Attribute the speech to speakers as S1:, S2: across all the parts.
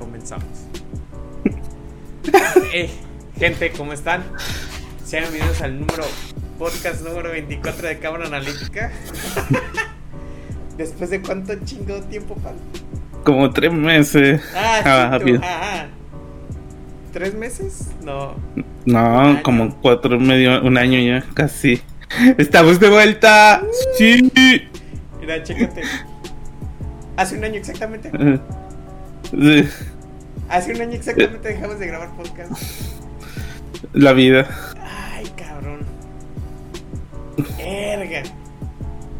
S1: comenzamos. Eh, gente, ¿cómo están? Sean bienvenidos al número podcast número 24 de Cámara Analítica. Después de cuánto chingo tiempo, pan.
S2: Como tres meses.
S1: Ah,
S2: Ah,
S1: ah, ah. ¿Tres meses? No.
S2: No, como cuatro, medio, un año ya, casi. Estamos de vuelta. Sí.
S1: Mira, chécate. Hace un año exactamente.
S2: Sí,
S1: Hace un año exactamente dejamos de grabar podcast.
S2: La vida.
S1: Ay, cabrón. Erga.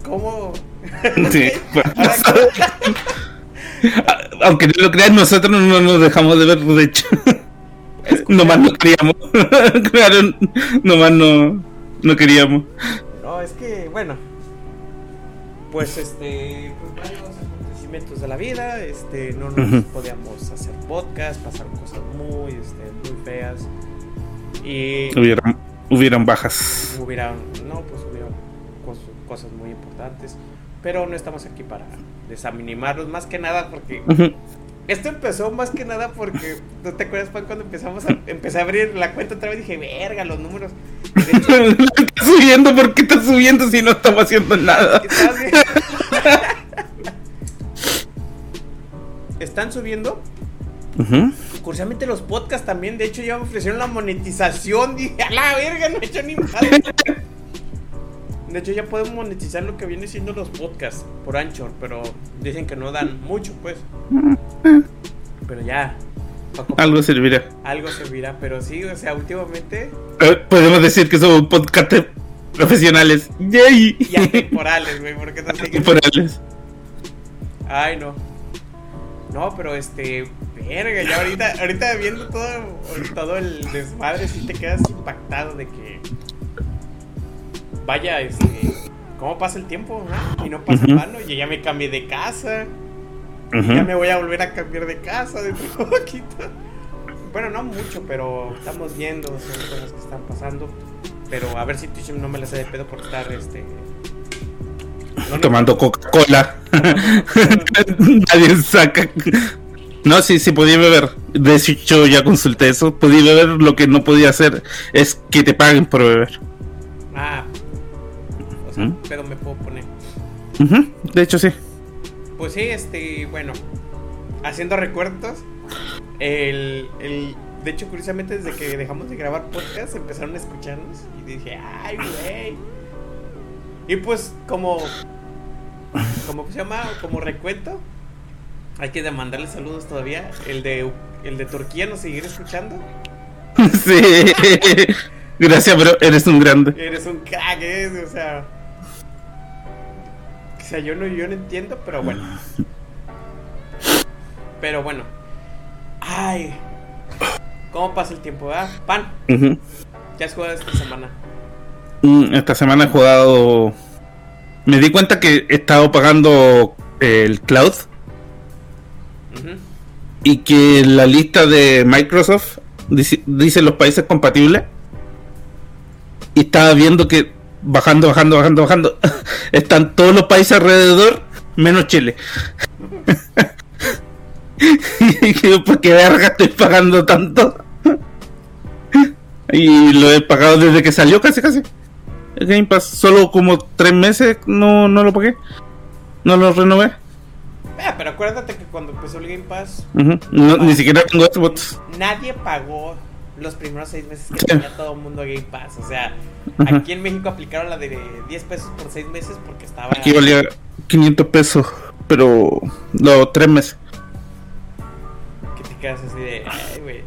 S1: ¿Cómo?
S2: Sí.
S1: Ahora,
S2: Aunque no lo crean, nosotros no nos dejamos de ver, de hecho. Nomás no queríamos. Claro, nomás no, no queríamos.
S1: No, es que, bueno. Pues este. Acontecimientos de la vida. Este. No nos
S2: Ujú.
S1: podíamos hacer podcast. Pasaron cosas muy, este, muy feas. Y.
S2: Hubieran, hubieran bajas.
S1: Hubieran. No, pues hubieron cos- cosas muy importantes. Pero no estamos aquí para desanimarlos. Más que nada porque.
S2: Ujú.
S1: Esto empezó más que nada porque. ¿No te acuerdas, Pan, cuando empezamos a. Empecé a abrir la cuenta otra vez? Dije, verga, los números.
S2: Estás subiendo, ¿por qué estás subiendo si no estamos haciendo nada?
S1: Están subiendo.
S2: Ujú.
S1: Curiosamente los podcasts también. De hecho, ya me ofrecieron la monetización. Dije, a la verga, no he hecho ni madre. De hecho, ya podemos monetizar lo que viene siendo los podcasts por Anchor. Pero dicen que no dan mucho, pues. Pero ya. Paco,
S2: Algo servirá.
S1: algo servirá. Pero sí, o sea, últimamente.
S2: Eh, Podemos decir que somos podcast profesionales. ¡Yay!
S1: Y atemporales, güey. Porque no sé qué-
S2: Temporales.
S1: Ay, no. No, pero este. Verga, ya ahorita, ahorita viendo todo, todo el desmadre, sí te quedas impactado de que. Vaya, este. ¿Cómo pasa el tiempo? no? Y no pasa en
S2: Ujú.
S1: vano. Yo ya me cambié de casa. Ya me voy a volver a cambiar de casa de poquito. Bueno, no mucho, pero estamos viendo, son cosas que están pasando. Pero a ver si Twitch no me las hace de pedo por estar este. No,
S2: Tomando Coca-Cola. Nadie saca. No, sí, sí podía beber. De hecho, ya consulté eso. Podía beber. Lo que no podía hacer es que te paguen por beber.
S1: Ah. O sea,
S2: ¿Mm?
S1: pedo me puedo poner.
S2: Ujú, De hecho, sí.
S1: Pues sí, este, bueno, haciendo recuerdos, el, el, de hecho, curiosamente, desde que dejamos de grabar podcast, empezaron a escucharnos y dije, ay, güey. Y pues, como, como se llama, como recuento, hay que mandarle saludos todavía. El de, el de Turquía nos seguirá escuchando.
S2: Sí. Gracias, bro. Eres un grande.
S1: Eres un crack, ¿eh? o sea. O sea, yo no, yo no entiendo, pero bueno. Pero bueno. Ay. ¿Cómo pasa el tiempo, verdad? Pan,
S2: Ujú.
S1: ¿qué has jugado esta semana?
S2: Mm, Esta semana he jugado. Me di cuenta que he estado pagando el cloud y que la lista de Microsoft dice, dice los países compatibles. Y estaba viendo que bajando, bajando, bajando, bajando, están todos los países alrededor, menos Chile. y ¿por qué verga estoy pagando tanto? y lo he pagado desde que salió casi, casi. Game Pass, solo como tres meses no, no lo pagué. No lo renové.
S1: Ah, pero acuérdate que cuando empezó el Game Pass,
S2: Ujú. No, ni siquiera tengo Xbox.
S1: nadie pagó los primeros seis meses que
S2: Sí.
S1: tenía todo el mundo Game Pass. O sea,
S2: Ujú.
S1: aquí en México aplicaron la de 10 pesos por seis meses porque estaba.
S2: Aquí valía 500 pesos, pero los tres meses.
S1: Que te quedas así de. Ay, güey.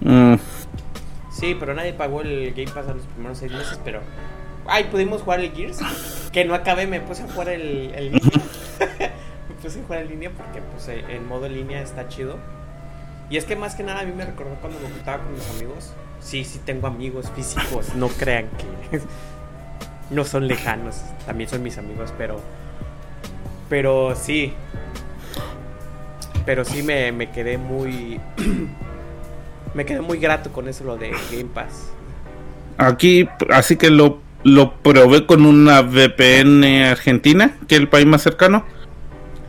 S2: Mm,
S1: Sí, pero nadie pagó el Game Pass a los primeros seis meses, pero... Ay, pudimos jugar el Gears, que no acabé, me puse a jugar el, el línea. me puse a jugar en línea porque pues eh, en modo línea está chido. Y es que más que nada a mí me recordó cuando me juntaba con mis amigos. Sí, sí tengo amigos físicos, no crean que no son lejanos, también son mis amigos, pero... Pero sí. Pero sí me, me quedé muy... me quedé muy grato con eso, lo de Game Pass.
S2: Aquí, así que lo, lo probé con una VPN argentina, que es el país más cercano.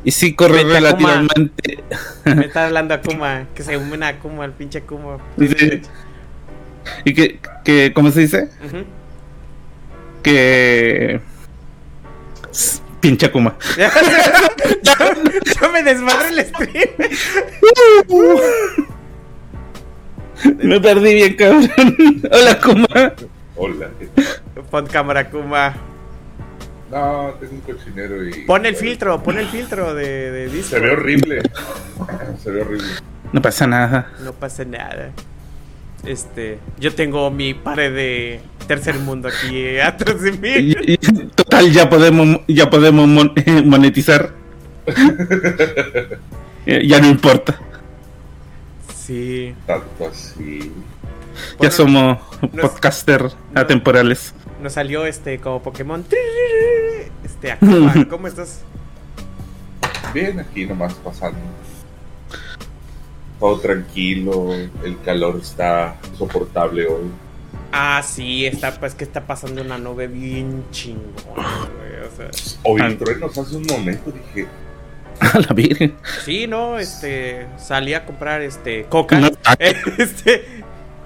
S2: Y sí corre
S1: a
S2: relativamente.
S1: Me está hablando Akuma, que se une a Akuma, el pinche Akuma.
S2: Sí. Y que, que, ¿cómo se dice? Que. Pinche Akuma.
S1: yo, yo me desmadré el stream.
S2: Me perdí bien, cabrón. Hola, Akuma.
S3: Hola.
S1: Pon cámara Akuma.
S3: No, tengo un cochinero y.
S1: Pon el filtro, pon el filtro de, de disco.
S3: Se ve horrible. Se ve horrible.
S2: No pasa nada.
S1: No pasa nada. Este, yo tengo mi pared de tercer mundo aquí eh, atrás de mí.
S2: Total, ya podemos, ya podemos mon- monetizar. Eh, ya no importa.
S1: Sí.
S3: Tanto así.
S2: Ya somos
S1: no-
S2: podcaster atemporales.
S1: Nos salió este como Pokémon. Este, Akuma, ¿cómo estás?
S3: Bien, aquí nomás pasando. Todo tranquilo. El calor está soportable hoy.
S1: Ah, sí, está, pues que está pasando una nube bien chingona, güey. O sea,
S3: Oí
S2: Ah.
S3: truenos hace un momento. Dije,
S2: A la virgen.
S1: sí, no, este, salí a comprar este coca.
S2: No, ah.
S1: Este,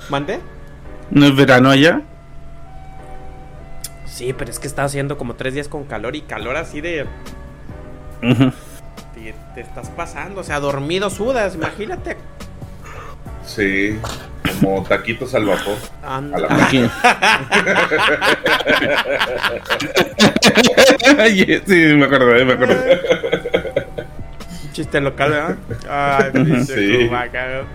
S1: ¿mandé?
S2: ¿No es verano allá?
S1: Sí, pero es que está haciendo como tres días con calor y calor así de. Te, te estás pasando, o sea, dormido sudas, imagínate.
S3: sí, como taquitos al vapor.
S1: Anda.
S3: A la
S2: sí, me acordé, me acordé.
S1: Chiste local, ¿verdad? Ay, pinche
S3: Sí.
S1: Cuba, cabrón.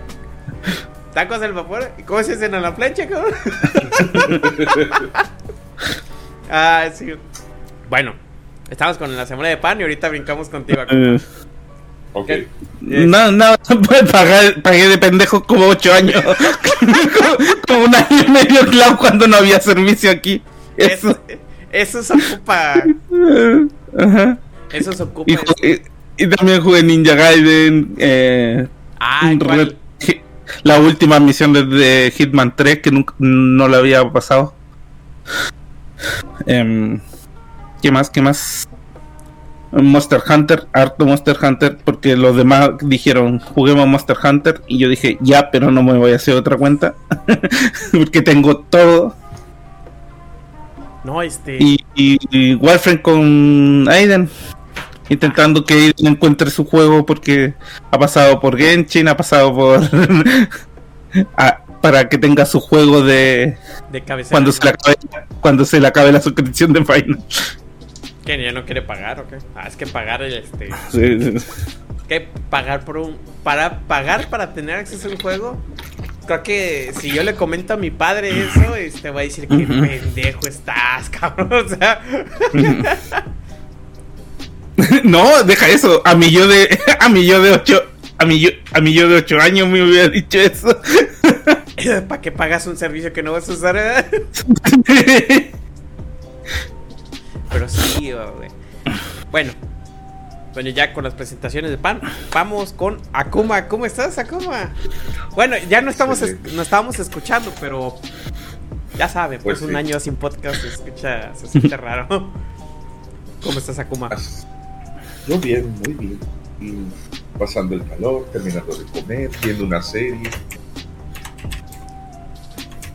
S1: Tacos al vapor. ¿Y cómo se hacen a la plancha, cabrón? ah, sí. Bueno, estamos con la semana de pan y ahorita brincamos contigo.
S2: Eh,
S3: Ok.
S2: No, no, pues pagué, pagué de pendejo como ocho años. como, como un año y medio clavo cuando no había servicio aquí. Eso.
S1: Eso, eso se ocupa.
S2: Ajá.
S1: Eso se ocupa.
S2: Ju- y- también jugué Ninja Gaiden. Eh,
S1: Ah,
S2: la última misión de, de Hitman 3 que nunca, no la había pasado. Em, ¿Qué más? ¿Qué más? Monster Hunter, harto Monster Hunter, porque los demás dijeron juguemos Monster Hunter y yo dije ya, pero no me voy a hacer otra cuenta porque tengo todo
S1: No, este.
S2: y, y, y Warframe con Aiden intentando que Aiden encuentre su juego porque ha pasado por Genshin, ha pasado por para que tenga su juego de
S1: De cabeza.
S2: cuando se le acabe, cuando se le acabe la suscripción de Final.
S1: ¿Que ya no quiere pagar o qué? Ah, es que pagar el este.
S2: Sí, sí.
S1: que pagar por un para pagar para tener acceso al juego creo que si yo le comento a mi padre eso este va a decir que pendejo estás cabrón o sea
S2: No, deja eso. A mi yo de a mi yo de 8 a mi yo a mi yo de 8 años me hubiera dicho eso.
S1: para que pagas un servicio que no vas a usar pero sí güey. bueno bueno ya con las presentaciones de pan vamos con Akuma ¿cómo estás Akuma? bueno ya no estamos es- no estábamos escuchando pero ya saben pues,
S3: Pues
S1: un
S3: sí.
S1: año sin podcast se escucha se siente raro ¿cómo estás Akuma?
S3: Yo bien, muy bien. Y pasando el calor, terminando de comer, viendo una serie.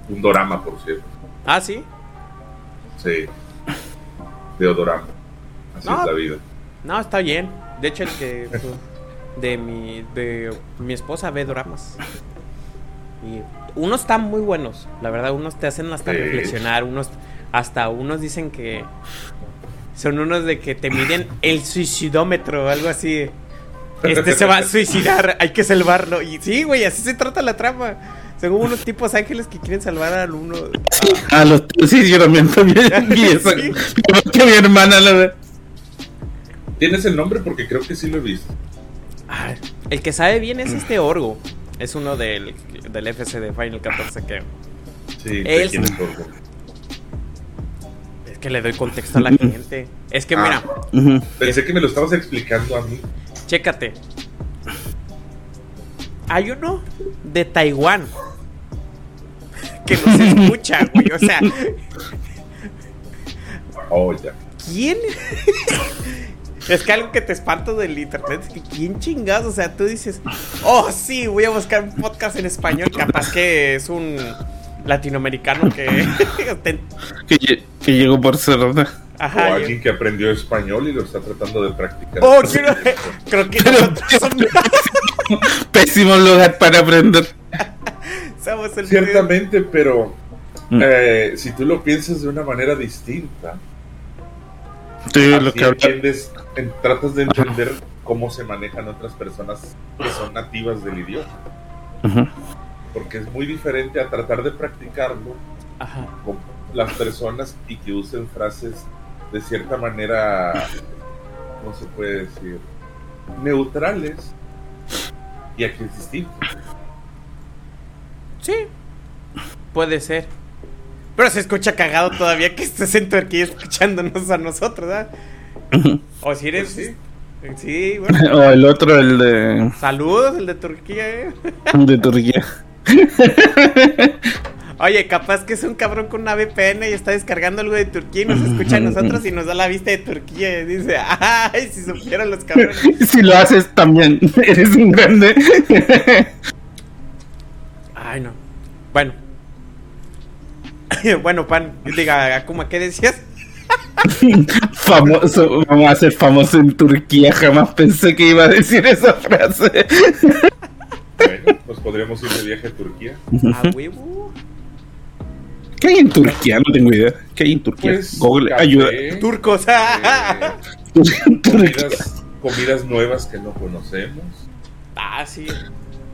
S3: Un dorama, por cierto.
S1: ah sí
S3: Sí. De odorama. Así
S1: No.
S3: es la vida.
S1: No, está bien. De hecho, el que de mi de mi esposa ve dramas. Y unos están muy buenos, la verdad, unos te hacen hasta
S3: Sí.
S1: reflexionar, unos hasta unos dicen que son unos de que te miden el suicidómetro o algo así. Este se va a suicidar, hay que salvarlo. Y sí, güey, así se trata la trama. Como unos tipos ángeles que quieren salvar al uno.
S2: A los sí, yo también también vi eso.
S1: Sí.
S2: Que mi hermana la ve.
S3: ¿Tienes el nombre? Porque creo que sí lo he visto.
S1: Ah, el que sabe bien es este Orgo. Es uno del, del FC de Final 14 que
S3: Sí,
S1: Él-
S3: es Orgo.
S1: Es que le doy contexto a la gente. Es que mira,
S3: Ah.
S2: Ujú.
S3: Pensé que me lo estabas explicando a mí.
S1: chécate. Hay uno de Taiwán que nos escucha, güey. O sea,
S3: Oh, ya.
S1: ¿quién? Es que algo que te espanta del internet es que quién chingados, o sea, tú dices, oh sí, voy a buscar un podcast en español, capaz que es un latinoamericano que...
S2: que, que llegó por
S3: O
S1: Ajá. yo-
S3: alguien que aprendió español y lo está tratando de practicar.
S1: Oh, quiero- creo que
S2: pésimo lugar para aprender.
S3: Ciertamente, pero
S2: Mm.
S3: eh, si tú lo piensas de una manera distinta,
S2: Sí, lo que
S3: entiendes, en- tratas de entender cómo se manejan otras personas que son nativas del idioma. Porque es muy diferente a tratar de practicarlo
S1: Ajá.
S3: con las personas y que usen frases de cierta manera, ¿cómo se puede decir? Neutrales. Y aquí es distinto.
S1: Sí. Puede ser. Pero se escucha cagado todavía que estés en Turquía escuchándonos a nosotros, ¿verdad? O si eres.
S3: Pues sí.
S1: sí. bueno.
S2: O el otro, el de,
S1: Saludos, el de Turquía, eh.
S2: de Turquía.
S1: Oye, capaz que es un cabrón con una VPN y está descargando algo de Turquía y nos escucha a nosotros y nos da la vista de Turquía y dice, ay, si supieran los cabrones.
S2: Si lo haces también, eres un grande.
S1: Ay, no. Bueno. bueno, pan, diga, Akuma, ¿qué decías?
S2: Famoso, vamos a ser famosos en Turquía. Jamás pensé que iba a decir esa frase.
S3: Bueno, podríamos ir de viaje a Turquía.
S1: A huevo.
S2: ¿Qué hay en Turquía? No tengo idea. ¿Qué hay en Turquía?
S3: Pues,
S2: Google,
S3: café,
S2: ayuda.
S1: Turcos.
S3: eh, comidas, comidas nuevas que no conocemos.
S1: ah, sí.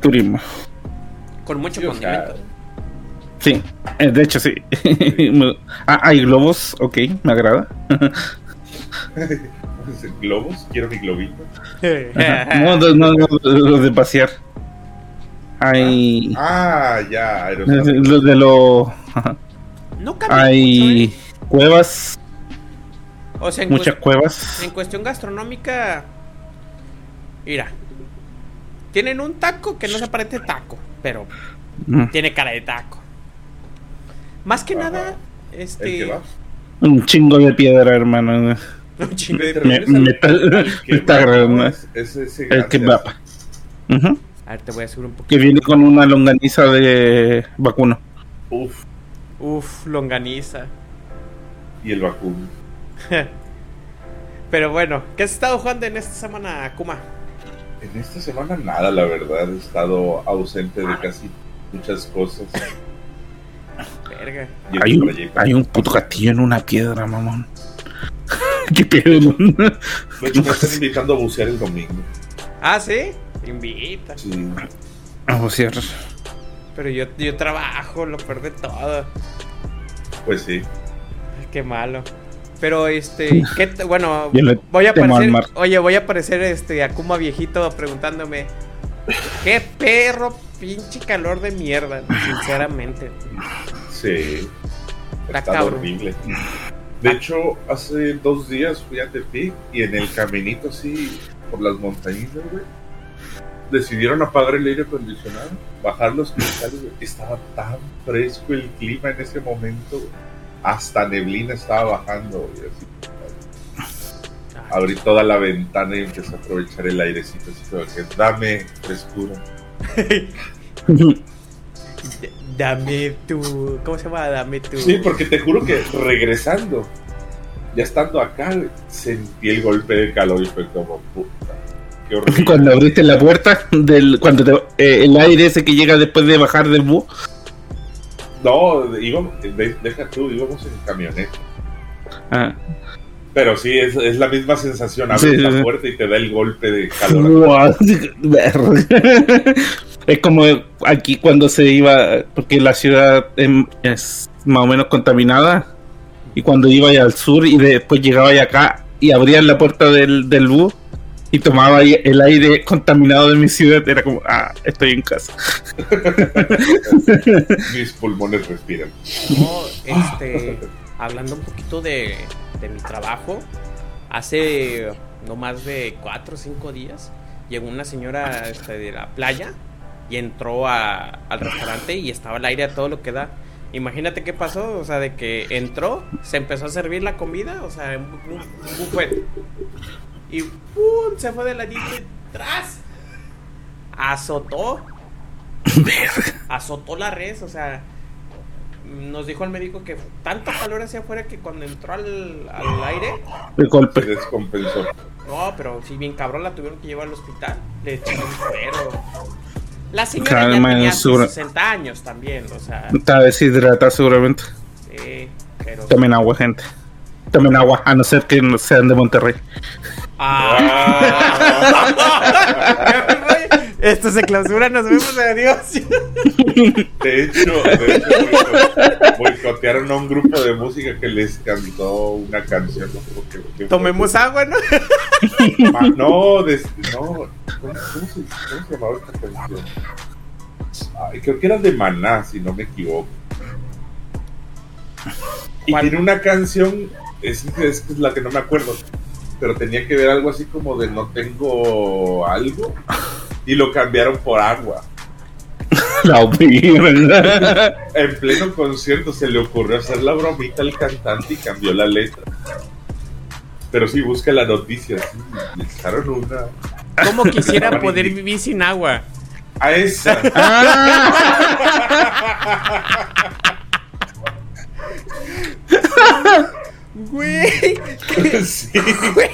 S2: Turismo.
S1: Con mucho
S3: Sí, o sea,
S1: condimento.
S2: Sí, eh, de hecho sí. Ah, hay globos, ok, me agrada.
S3: globos, quiero mi globito.
S2: No, no, no, los de pasear. Hay.
S3: Ah, ya.
S2: Los de los. ajá.
S1: no
S2: Hay
S1: mucho,
S2: cuevas,
S1: ¿eh? O sea, en,
S2: muchas cuevas.
S1: en cuestión gastronómica. Mira. Tienen un taco que no se parece taco, pero
S2: Mm.
S1: tiene cara de taco. Más que
S3: Ajá.
S1: nada, este.
S2: Un chingo de piedra, hermano.
S1: Un chingo de-
S2: Me- me está- me está.
S3: Es,
S2: El kebab.
S1: A ver, te voy a subir un
S2: Que
S1: poquito.
S2: viene con una longaniza de vacuno.
S3: Uf,
S1: Uf, longaniza.
S3: y el vacuno.
S1: Pero bueno, ¿qué has estado jugando en esta semana, Akuma?
S3: En esta semana nada, la verdad. He estado ausente de casi muchas cosas.
S1: Verga.
S2: Hay un, hay un puto castillo en una piedra, mamón. ¿Qué pedo?
S3: Hecho, me están invitando a bucear el domingo.
S1: Ah, ¿sí? Invita.
S3: Sí.
S2: Vamos a cierrar.
S1: Pero yo, yo trabajo, lo perdí todo.
S3: Pues sí.
S1: Ay, Qué malo. Pero este, ¿qué bueno, voy a aparecer, oye, voy a aparecer este Akuma viejito preguntándome qué perro pinche calor de mierda, sinceramente.
S3: Sí.
S1: Está
S3: horrible. De hecho, hace dos días fui a Tepic y en el caminito así, por las montañitas, güey, decidieron apagar el aire acondicionado, bajar los cristales. Estaba tan fresco el clima en ese momento. Hasta neblina estaba bajando. Así. Abrí toda la ventana y empecé a aprovechar el airecito, así que dame frescura.
S1: Dame tu, ¿cómo se llama? Dame tu.
S3: Sí, porque te juro que regresando, ya estando acá, sentí el golpe de calor y fue como puta. Qué.
S2: Cuando abriste la puerta, del, cuando te- eh, el aire ese que llega después de bajar del bus.
S3: No, íbamos, de- deja tú, íbamos en camioneta.
S2: Ah.
S3: Pero sí, es, es la misma sensación. Abres
S2: Sí,
S3: la
S2: sí.
S3: puerta y te da el golpe de calor.
S2: Es como aquí cuando se iba, porque la ciudad em, es más o menos contaminada, y cuando iba al sur y después llegaba acá y abrían la puerta del, del bus y tomaba el aire contaminado de mi ciudad, era como, ah, estoy en casa.
S3: Mis pulmones respiran.
S1: No, este, hablando un poquito de, de mi trabajo, hace no más de cuatro o cinco días llegó una señora este, de la playa y entró a- al restaurante y estaba el aire a todo lo que da. Imagínate qué pasó, o sea, de que entró, se empezó a servir la comida, o sea, un, un- un buffet. Y ¡pum! se fue de ladito y tras. Azotó. azotó la res, o sea. Nos dijo el médico que tanto calor hacia afuera que cuando entró al, al aire.
S2: El golpe.
S3: descompensó.
S1: No, pero si bien cabrón la tuvieron que llevar al hospital. Le echaron pero La señora
S2: Calma,
S1: ya tenía sus
S2: Sura.
S1: 60 años también, o sea,
S2: Está deshidratada seguramente.
S1: sí, pero.
S2: Tomen agua, gente. Tomen agua, a no ser que no sean de Monterrey.
S1: Ah. Esto se clausura, nos vemos, adiós.
S3: De hecho, de hecho boicot- boicotearon a un grupo de música que les cantó una canción. No, creo que- que fue-
S1: Tomemos agua, ¿no?
S3: Ma- no, des- no. ¿Cómo, cómo se, cómo se llamaba esta canción? Ay, creo que era de Maná, si no me equivoco. Y
S1: ¿Cuál?
S3: tiene una canción, es, es, es la que no me acuerdo, pero tenía que ver algo así como de no tengo algo y lo cambiaron por agua.
S2: La opinión.
S3: En pleno concierto se le ocurrió hacer la bromita al cantante y cambió la letra. Pero sí, busca la noticia. sí, le echaron una.
S1: ¿Cómo quisiera poder vivir sin agua?
S3: A esa.
S1: Güey,
S3: Sí.
S1: güey.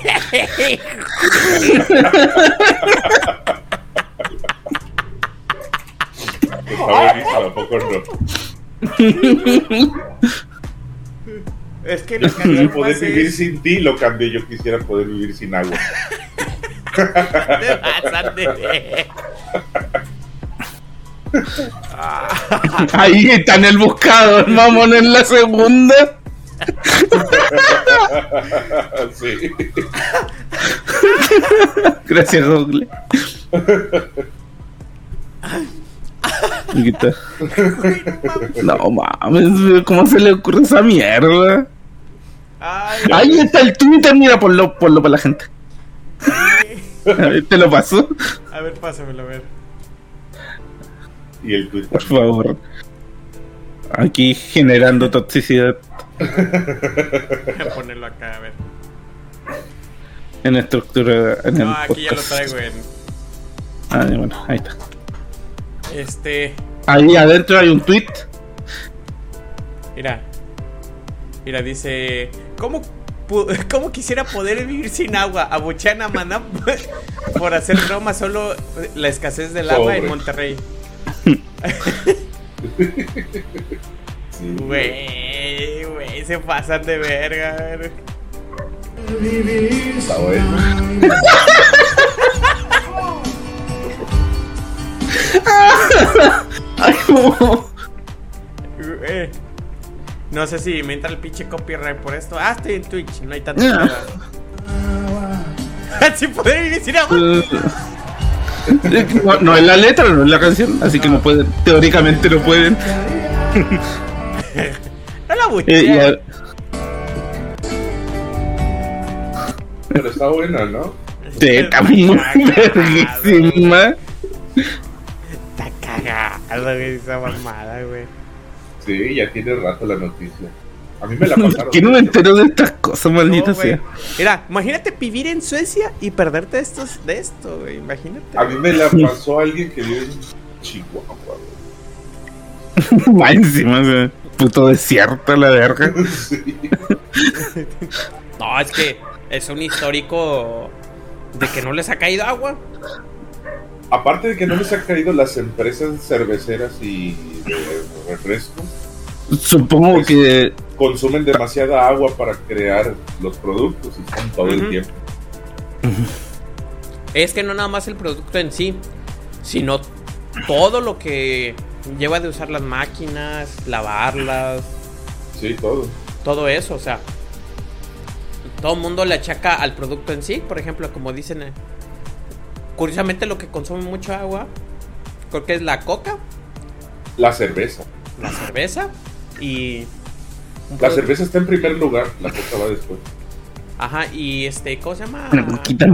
S3: Está buenísimo, ¿a poco no?
S1: Es que
S3: Quisiera
S1: canción
S3: poder vivir
S1: es-
S3: sin ti, lo cambié. Yo quisiera poder vivir sin agua.
S1: Te. Ah,
S2: Ahí está en el buscador, mamón, en la segunda.
S3: Sí.
S2: Gracias, Google. No mames, ¿cómo se le ocurre esa mierda?
S1: Ay,
S2: Ahí está el Twitter, mira, ponlo, ponlo para la gente. A ver, Te lo paso,
S1: a ver, pásamelo, a ver.
S3: Y el tweet.
S2: por favor. Aquí generando toxicidad
S1: Voy a ponerlo acá, a ver.
S2: en la estructura. En el
S1: No, aquí ya lo
S2: podcast.
S1: traigo en.
S2: Ah, bueno, ahí está.
S1: Este.
S2: Ahí adentro hay un tweet.
S1: Mira. Mira, dice. ¿Cómo, cómo quisiera poder vivir sin agua? Abuchean a Maná por hacer broma solo la escasez del agua en. Monterrey.
S3: Sí.
S1: Güey, güey, se pasan de verga.
S3: Está bueno.
S2: Ay,
S1: Güey. No sé si me entra el pinche copyright por esto. Ah, estoy en Twitch, no hay tanta
S2: Ah.
S1: nada. sin poder vivir sin agua.
S2: No, no es la letra, no es la canción, así que no pueden, teóricamente no pueden.
S1: No la
S2: Eh, y
S1: buchean.
S2: a-
S3: Pero está buena, ¿no?
S2: sí, está muy verguísima.
S1: Está cagada, güey, esa mamada, güey.
S3: Sí, ya tiene rato la noticia. A mí me la pasaron.
S2: ¿Quién no me entero de estas cosas, maldita
S1: No, güey.
S2: sea?
S1: Mira, imagínate vivir en Suecia y perderte estos, de esto, güey. Imagínate.
S3: A mí me la pasó alguien que vive en Chihuahua. güey.
S2: Más encima, o sea, puto desierto la verga.
S3: Sí.
S1: No, es que es un histórico de que no les ha caído agua.
S3: Aparte de que no les ha caído las empresas cerveceras y de refrescos,
S2: Supongo que
S3: consumen demasiada agua para crear los productos y son todo el tiempo.
S1: Es que no nada más el producto en sí, sino todo lo que lleva de usar las máquinas, lavarlas,
S3: Sí, todo.
S1: todo eso, o sea, todo el mundo le achaca al producto en sí, por ejemplo, como dicen, eh, curiosamente lo que consume mucho agua, creo que es la coca,
S3: La cerveza.
S1: la cerveza y...
S3: La cerveza está en primer lugar, la coca va después.
S1: Ajá, y este, ¿cómo se llama?
S2: una coquita.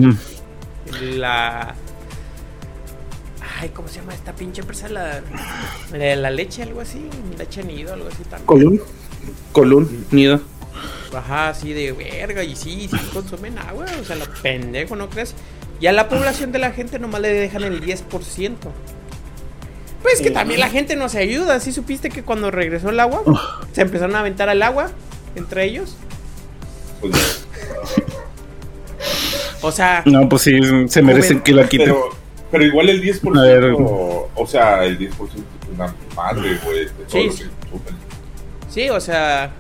S1: La... Ay, ¿cómo se llama esta pinche empresa? La, la, la leche, algo así, leche nido, algo así también.
S2: Colún. Colún, nido.
S1: Ajá, así de verga. Y sí, sí consumen agua. O sea, lo pendejo, ¿no crees? Y a la población de la gente nomás le dejan el 10%. Pues que también la gente no se ayuda. ¿Sí supiste que cuando regresó el agua, se empezaron a aventar al agua entre ellos?
S3: Pues,
S1: O sea,
S2: No, pues sí, se merecen que la quiten.
S3: pero, pero igual el 10%,
S2: A ver.
S3: o sea, el 10% es una madre, güey, de todo
S1: Sí,
S3: lo
S1: sí.
S3: que consumen.
S1: sí, o sea,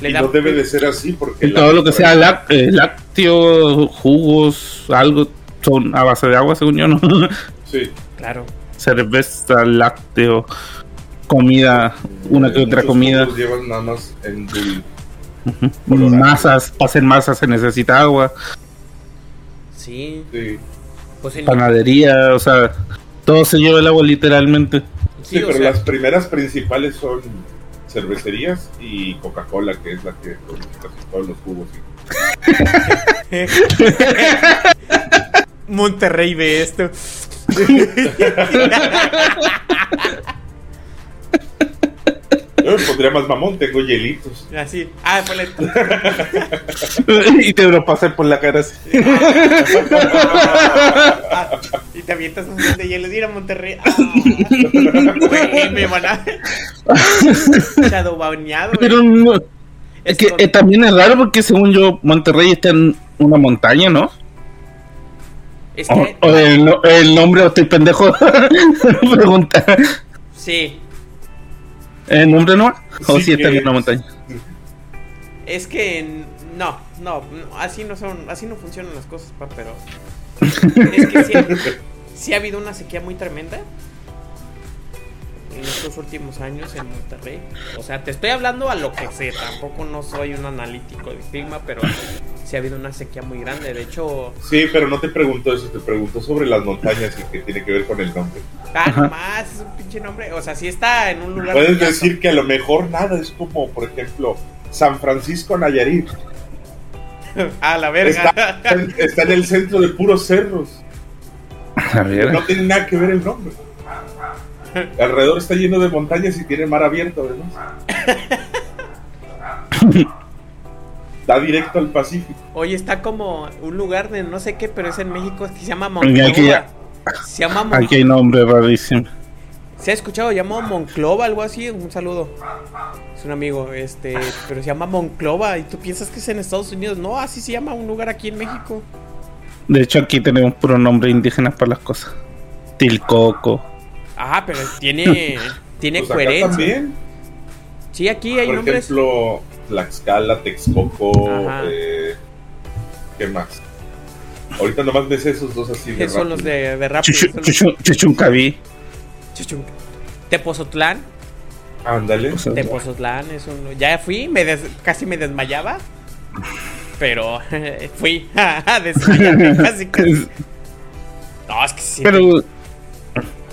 S1: le
S3: Y
S1: da-
S3: no debe de ser así porque...
S2: Y todo lo que sea eh, lácteo, jugos, algo, son a base de agua, según yo, ¿no?
S3: Sí.
S1: Claro.
S2: Cerveza, lácteo, comida, una que otra comida,
S3: llevan nada más en dul- colorante.
S2: masas, para hacer masas se necesita agua,
S1: Sí,
S3: Sí,
S1: pues
S2: panadería, o sea, todo se lleva el agua literalmente.
S3: sí, pero
S1: sea,
S3: las primeras principales son cervecerías y Coca-Cola, que es la que produce casi todos los jugos.
S1: Monterrey ve esto.
S3: Yo me pondría más mamón, tengo hielitos.
S1: Así. Ah, fue la...
S2: y te lo pasé por la cara así.
S1: Ah, y te avientas un montón de hielo. Ir a Monterrey. Ah, güey, me van a. Shadow güey.
S2: Pero no, es
S1: Es
S2: que eh, también es raro porque según yo, Monterrey está en una montaña, ¿no?
S1: Es
S2: O,
S1: que.
S2: o el, no- el nombre, o estoy pendejo. Pregunta.
S1: Sí.
S2: ¿El nombre no? ¿O
S3: Sí
S2: si está
S3: que-
S2: en una montaña?
S1: Es que. No, no. no, Así no son. Así no funcionan las cosas, pa, pero. Es que sí, sí ha habido una sequía muy tremenda. En estos últimos años en Monterrey. O sea, te estoy hablando a lo que sé. Tampoco no soy un analítico de clima, pero sí ha habido una sequía muy grande. De hecho,
S3: Sí, pero no te preguntó eso, te preguntó sobre las montañas y que tiene que ver con el nombre.
S1: Ah, nomás, es un pinche nombre. O sea, sí está en un lugar.
S3: Puedes decir que a lo mejor nada, es como, por ejemplo, San Francisco Nayarit.
S1: Ah, la verga.
S3: Está, en- está en el centro de puros cerros.
S2: A.
S3: No tiene nada que ver el nombre. Alrededor está lleno de montañas y tiene mar abierto, además. Da directo al Pacífico.
S1: Oye, está como un lugar de no sé qué, pero es en México que se llama
S2: Mira, aquí
S1: Monclova.
S2: ya-
S1: Se llama Mon-
S2: Aquí hay nombre rarísimo.
S1: ¿Se ha escuchado? Llamado Monclova, algo así. Un saludo. Es un amigo, este, pero se llama Monclova y tú piensas que es en Estados Unidos. No, así se llama un lugar aquí en México.
S2: De hecho, aquí tenemos puro nombre indígena para las cosas. Tilcoco.
S1: Ah, pero tiene, tiene
S3: Pues acá
S1: coherencia.
S3: también.
S1: Sí, aquí hay
S3: Por
S1: nombres.
S3: ejemplo, Tlaxcala, Texcoco, eh, ¿qué más? Ahorita nomás ves esos dos así de
S1: son
S3: rápido.
S1: los de, de los-
S2: chuchu- Chuchuncaví.
S1: Chuchun- Tepozotlán.
S3: Ándale.
S1: Tepozotlán es un... Ya fui, me des- casi me desmayaba. Pero fui a desmayarme casi, casi. No, es que sí.
S2: Pero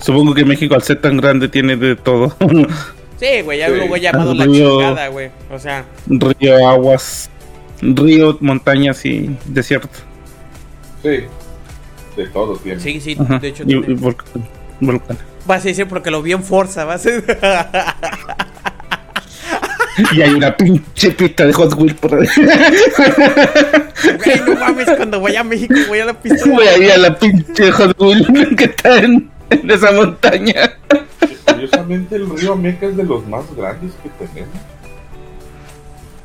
S2: supongo que México, al ser tan grande, tiene de todo:
S1: Sí, güey, ya
S3: Sí.
S1: luego llamado la chingada, güey. O sea,
S2: río, aguas, río, montañas y desierto.
S3: Sí. De todo tiene.
S1: sí, sí,
S2: Ajá.
S1: de hecho.
S2: Y,
S1: tiene-
S2: y volc- volcán.
S1: Vas a decir porque lo vi en Forza, vas a
S2: Y hay una pinche pista de Hot Wheels por ahí.
S1: Güey, no mames, cuando voy a México voy a la pista.
S2: Voy ahí a la pinche Hot Wheels que está en, en esa montaña.
S3: Y Curiosamente, el río Ameca es de los más grandes que tenemos.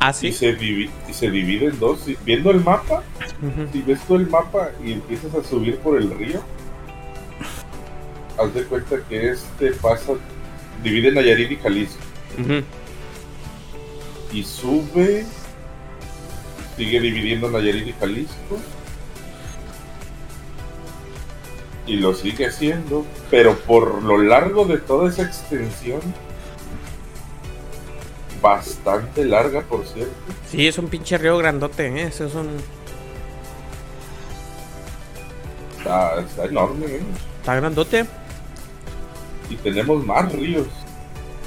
S1: ¿Ah,
S3: Y,
S1: sí?
S3: se divi- y se divide en dos. Si- Viendo el mapa, si ves todo el mapa y empiezas a subir por el río, haz de cuenta que este pasa, divide Nayarit y Jalisco. Y sube, sigue dividiendo Nayarit y Jalisco. Y lo sigue haciendo, pero por lo largo de toda esa extensión, bastante larga, por cierto.
S1: Sí, es un pinche río grandote, ¿eh? Eso es un...
S3: Está, está enorme, ¿eh?
S1: Está grandote.
S3: Y tenemos más ríos.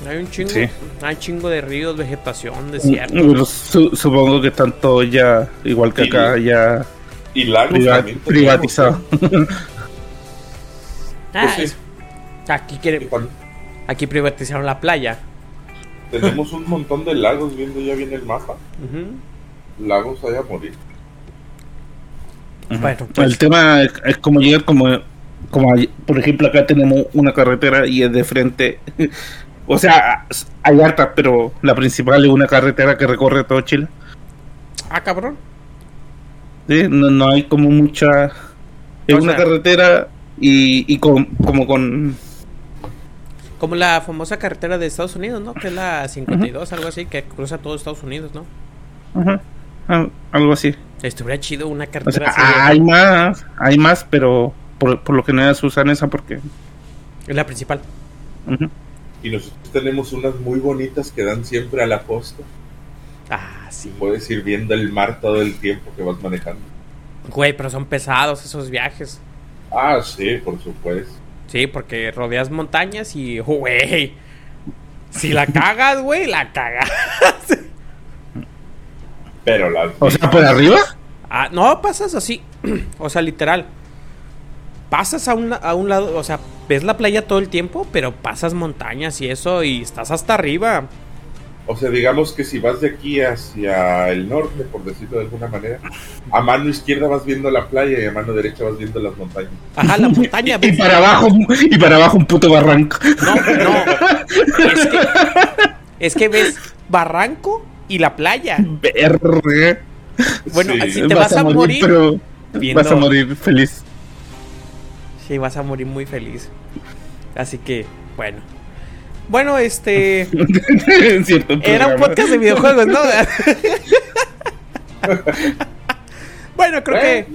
S1: Hay un chingo.
S2: Sí.
S1: Hay chingo de ríos, vegetación, desierto.
S2: Pero su- supongo que están todos ya, igual que acá, ya
S3: Y lagos
S2: priva-
S3: también tenemos.
S1: Ah,
S3: Pues sí.
S1: Aquí, aquí privatizaron la playa.
S3: tenemos un montón de lagos viendo ya bien el mapa. Lagos hay a morir.
S1: Bueno, pues-
S2: El tema es, es como llegar como, como hay- por ejemplo acá tenemos una carretera y es de frente. o sea, hay hartas, pero la principal es una carretera que recorre todo Chile.
S1: Ah, cabrón.
S2: ¿sí? No, no hay como mucha... Es
S1: O
S2: una
S1: sea-
S2: carretera y, y con, como con...
S1: Como la famosa carretera de Estados Unidos, ¿no? Que es la 52, algo así, que cruza todo Estados Unidos, ¿no?
S2: Ajá, al- algo así.
S1: Estuviera chido una
S2: O
S1: carretera
S2: sea,
S1: así. de-
S2: hay más, hay más, pero por, por lo general se usan esa porque...
S1: Es la principal.
S2: ujú.
S3: Y nosotros tenemos unas muy bonitas que dan siempre a la costa.
S1: Ah, sí.
S3: Puedes ir viendo el mar todo el tiempo que vas manejando.
S1: Güey, pero son pesados esos viajes.
S3: Ah, sí, por supuesto.
S1: Sí, porque rodeas montañas y, güey, si la cagas, güey, la cagas.
S3: Pero las
S2: O sea, por arriba.
S1: Ah, no, pasas así, o sea, literal. Pasas a un, la- a un lado, o sea, ves la playa todo el tiempo, pero pasas montañas y eso y estás hasta arriba.
S3: O sea, digamos que si vas de aquí hacia el norte, por decirlo de alguna manera, a mano izquierda vas viendo la playa y a mano derecha vas viendo las montañas.
S1: Ajá, la montaña,
S2: Y para abajo, y para abajo un puto barranco.
S1: No, no. Es que, es que ves barranco y la playa.
S2: Verga.
S1: Bueno,
S3: Sí.
S1: así te vas a morir
S2: pero
S1: viendo-
S2: vas a morir feliz.
S1: Sí, vas a morir muy feliz. Así que, bueno. Bueno, este. Era un podcast de videojuegos, ¿no? bueno, creo que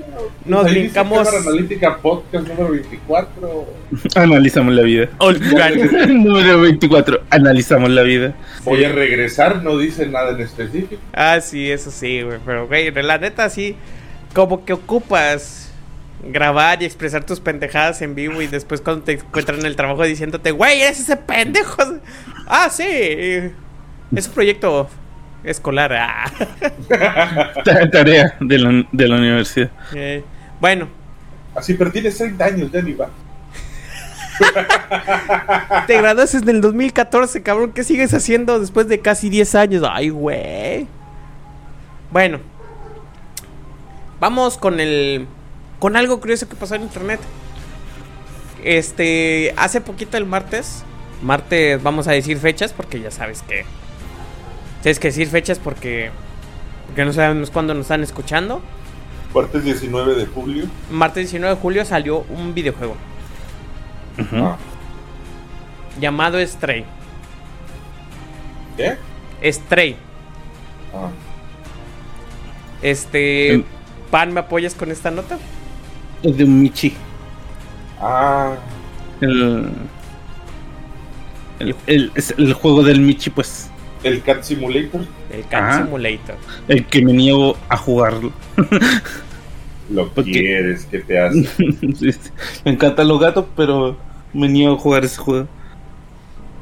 S1: nos brincamos.
S3: Analítica Podcast número 24.
S2: Analizamos la vida. Número 24. Analizamos la vida.
S3: Voy a regresar, no dice nada en específico.
S1: Ah, sí, eso sí, güey. Pero, güey, la neta, sí. Como que ocupas grabar y expresar tus pendejadas en vivo y después cuando te encuentran en el trabajo diciéndote, güey, eres ese pendejo. Ah, sí. Es un proyecto escolar. Ah.
S2: Ta- Tarea de la, de la universidad.
S1: Eh, bueno,
S3: Así, pero tienes 30 años, ya ni va.
S1: te graduaste en el 2014, cabrón. ¿Qué sigues haciendo después de casi 10 años? Ay, güey. Bueno. Vamos con el... Con algo curioso que pasó en internet. Este... Hace poquito el martes. Martes vamos a decir fechas porque ya sabes que... Tienes que decir fechas porque... Porque no sabemos cuándo nos están escuchando.
S3: Martes 19 de julio.
S1: Martes 19 de julio salió un videojuego.
S3: Ah,
S1: llamado Stray.
S3: ¿Qué?
S1: Stray.
S3: Ah,
S1: Este... Pan, ¿me apoyas con esta nota?
S2: Es de un Michi.
S3: ah,
S2: El, el, el- es el juego del Michi, pues.
S3: el Cat Simulator.
S1: El Cat
S2: Ajá.
S1: Simulator.
S2: El que me niego a jugarlo.
S3: Lo quieres que te hace.
S2: Sí, sí. me encantan los gatos, pero me niego a jugar ese juego.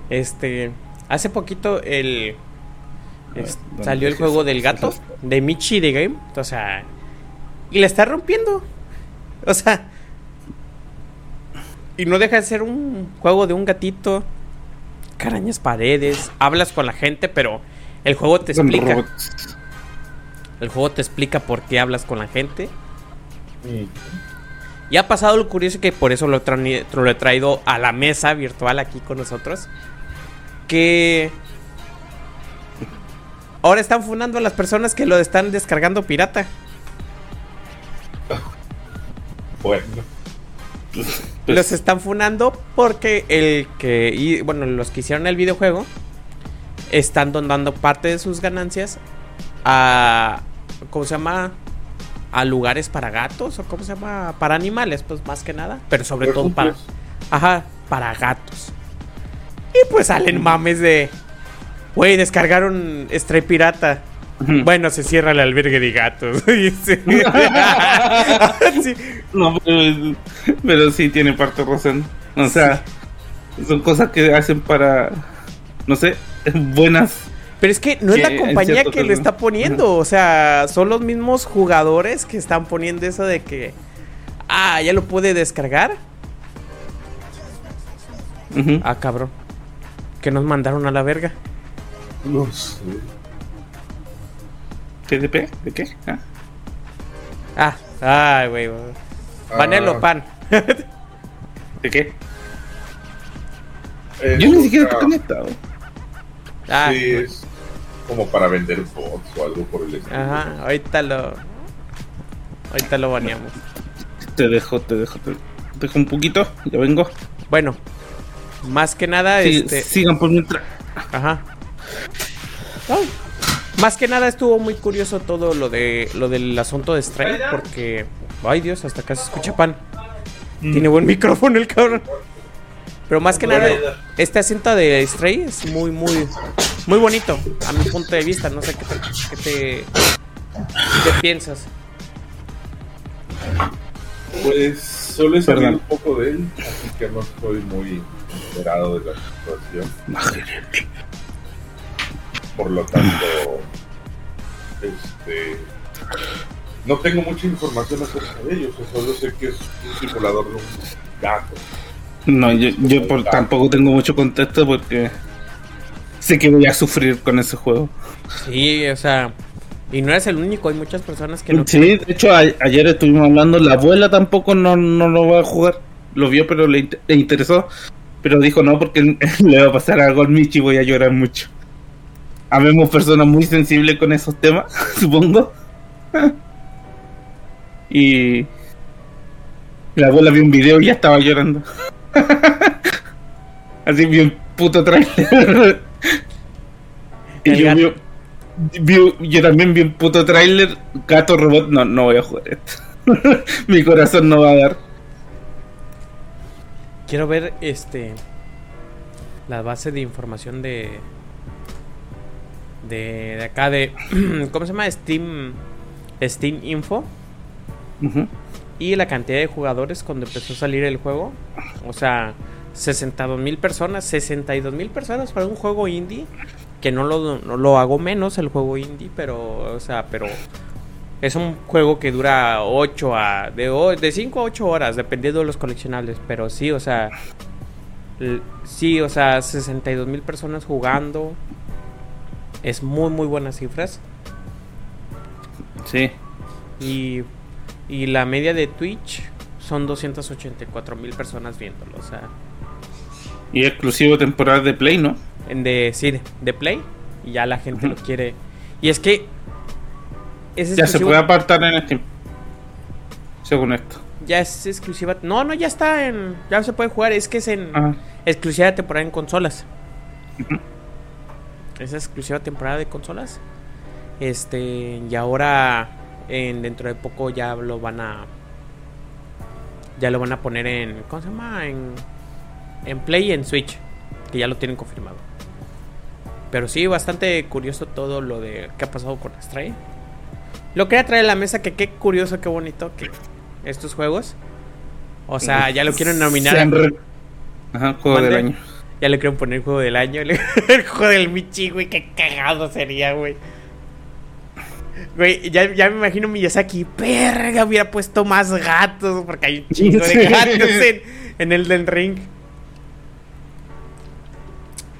S1: Este, hace poquito el es-
S2: ¿dónde
S1: salió el juego del gato de Michi de Game, o sea, y la está rompiendo. O sea, y no deja de ser un juego de un gatito, carañas paredes, hablas con la gente, pero el juego te explica, el juego te explica por qué hablas con la gente. Y ha pasado lo curioso que por eso lo, trani- lo he traído a la mesa virtual aquí con nosotros. Que ahora están funando a las personas que lo están descargando pirata.
S3: Bueno,
S1: los están funando porque el que, y, bueno, los que hicieron el videojuego están donando parte de sus ganancias a, ¿cómo se llama? A lugares para gatos o cómo se llama? Para animales, pues más que nada, pero sobre todo para. Ajá, para gatos. Y pues salen mames de. Güey, descargaron Stray Pirata. Bueno, se cierra el albergue de gatos. Sí.
S2: No, pero, pero sí tiene parte de razón. O sea, son cosas que hacen para, no sé, buenas.
S1: Pero es que no es la compañía que lo está poniendo. O sea, son los mismos jugadores que están poniendo eso de que. Ah, ya lo pude descargar. Ah, cabrón. Que nos mandaron a la verga.
S3: No sé.
S2: ¿PDP? ¿De qué? Ah.
S1: Ah, ay, güey. Panelo
S3: Ah,
S1: pan.
S2: ¿De qué?
S3: es
S2: Yo ni siquiera estoy conectado.
S1: Ah,
S3: sí, es como para vender bots o algo por el estilo.
S1: ajá, ahorita lo. Ahorita lo baneamos.
S2: Te dejo, te dejo, te dejo un poquito. Ya vengo.
S1: Bueno, más que nada,
S2: Sí,
S1: este.
S2: Sigan por mientras.
S1: Ajá. Ay, Más que nada estuvo muy curioso todo lo de lo del asunto de Stray porque ay Dios, hasta acá se escucha pan. Tiene buen micrófono el cabrón. Pero más que nada este asiento de Stray es muy muy muy bonito a mi punto de vista, no sé qué te qué te, qué piensas.
S3: Pues solo he sabido un poco de él, así que no estoy muy enterado de la situación. Por lo tanto, este. No tengo mucha información acerca de ellos, solo sé que es un simulador de un gato.
S2: No, yo, yo por- tampoco tengo mucho contexto porque sé que voy a sufrir con ese juego.
S1: Sí, o sea, y no eres el único, hay muchas personas que no
S2: Sí, de hecho a- ayer estuvimos hablando, la abuela tampoco no, no lo va a jugar, lo vio pero le, le interesó, pero dijo no porque le va a pasar algo al Michi y voy a llorar mucho. Habemos personas muy sensibles con esos temas, supongo. Y la abuela vio un video y ya estaba llorando. Así bien puto trailer. y yo, vi- vi- yo también vi un puto trailer. Gato robot. No, no voy a jugar esto. Mi corazón no va a dar.
S1: Quiero ver este la base de información de de, de acá de ¿cómo se llama? Steam Steam Info y la cantidad de jugadores cuando empezó a salir el juego. O sea, 62 mil personas, 62 mil personas para un juego indie que no lo, no lo hago menos el juego indie, pero o sea, pero es un juego que dura 8 a de, de 5 a 8 horas dependiendo de los coleccionables, pero sí, o sea, sí, o sea, 62 mil personas jugando. Es muy muy buenas cifras.
S2: Sí.
S1: Y, y la media de Twitch son 284 mil personas viéndolo. O sea,
S2: Y exclusivo temporal de Play, ¿no?
S1: en de, sí, de, Play. Y ya la gente
S2: Ujú.
S1: lo quiere. Y es que. Es
S2: Ya se puede apartar en Steam. Según esto.
S1: Ya es exclusiva. No, no, ya está en. Ya se puede jugar. Es que es en.
S2: Ajá.
S1: Exclusiva temporada en consolas. Es exclusiva temporada de consolas. Este. Y ahora. En, dentro de poco ya lo van a. Ya lo van a poner en. ¿Cómo se llama? En. En Play y en Switch. Que ya lo tienen confirmado. Pero sí, bastante curioso todo lo de. ¿Qué ha pasado con Stray? Lo quería traer a la mesa. Que qué curioso, qué bonito que. Estos juegos. O sea, ya lo quieren nominar.
S2: Ajá, juego del año.
S1: Ya le quieren poner juego del año. El juego del Michi, güey. Qué cagado sería, güey. Güey, ya, ya me imagino Miyazaki. Perga, hubiera puesto más gatos. Porque hay un chingo de gatos en, en el del ring.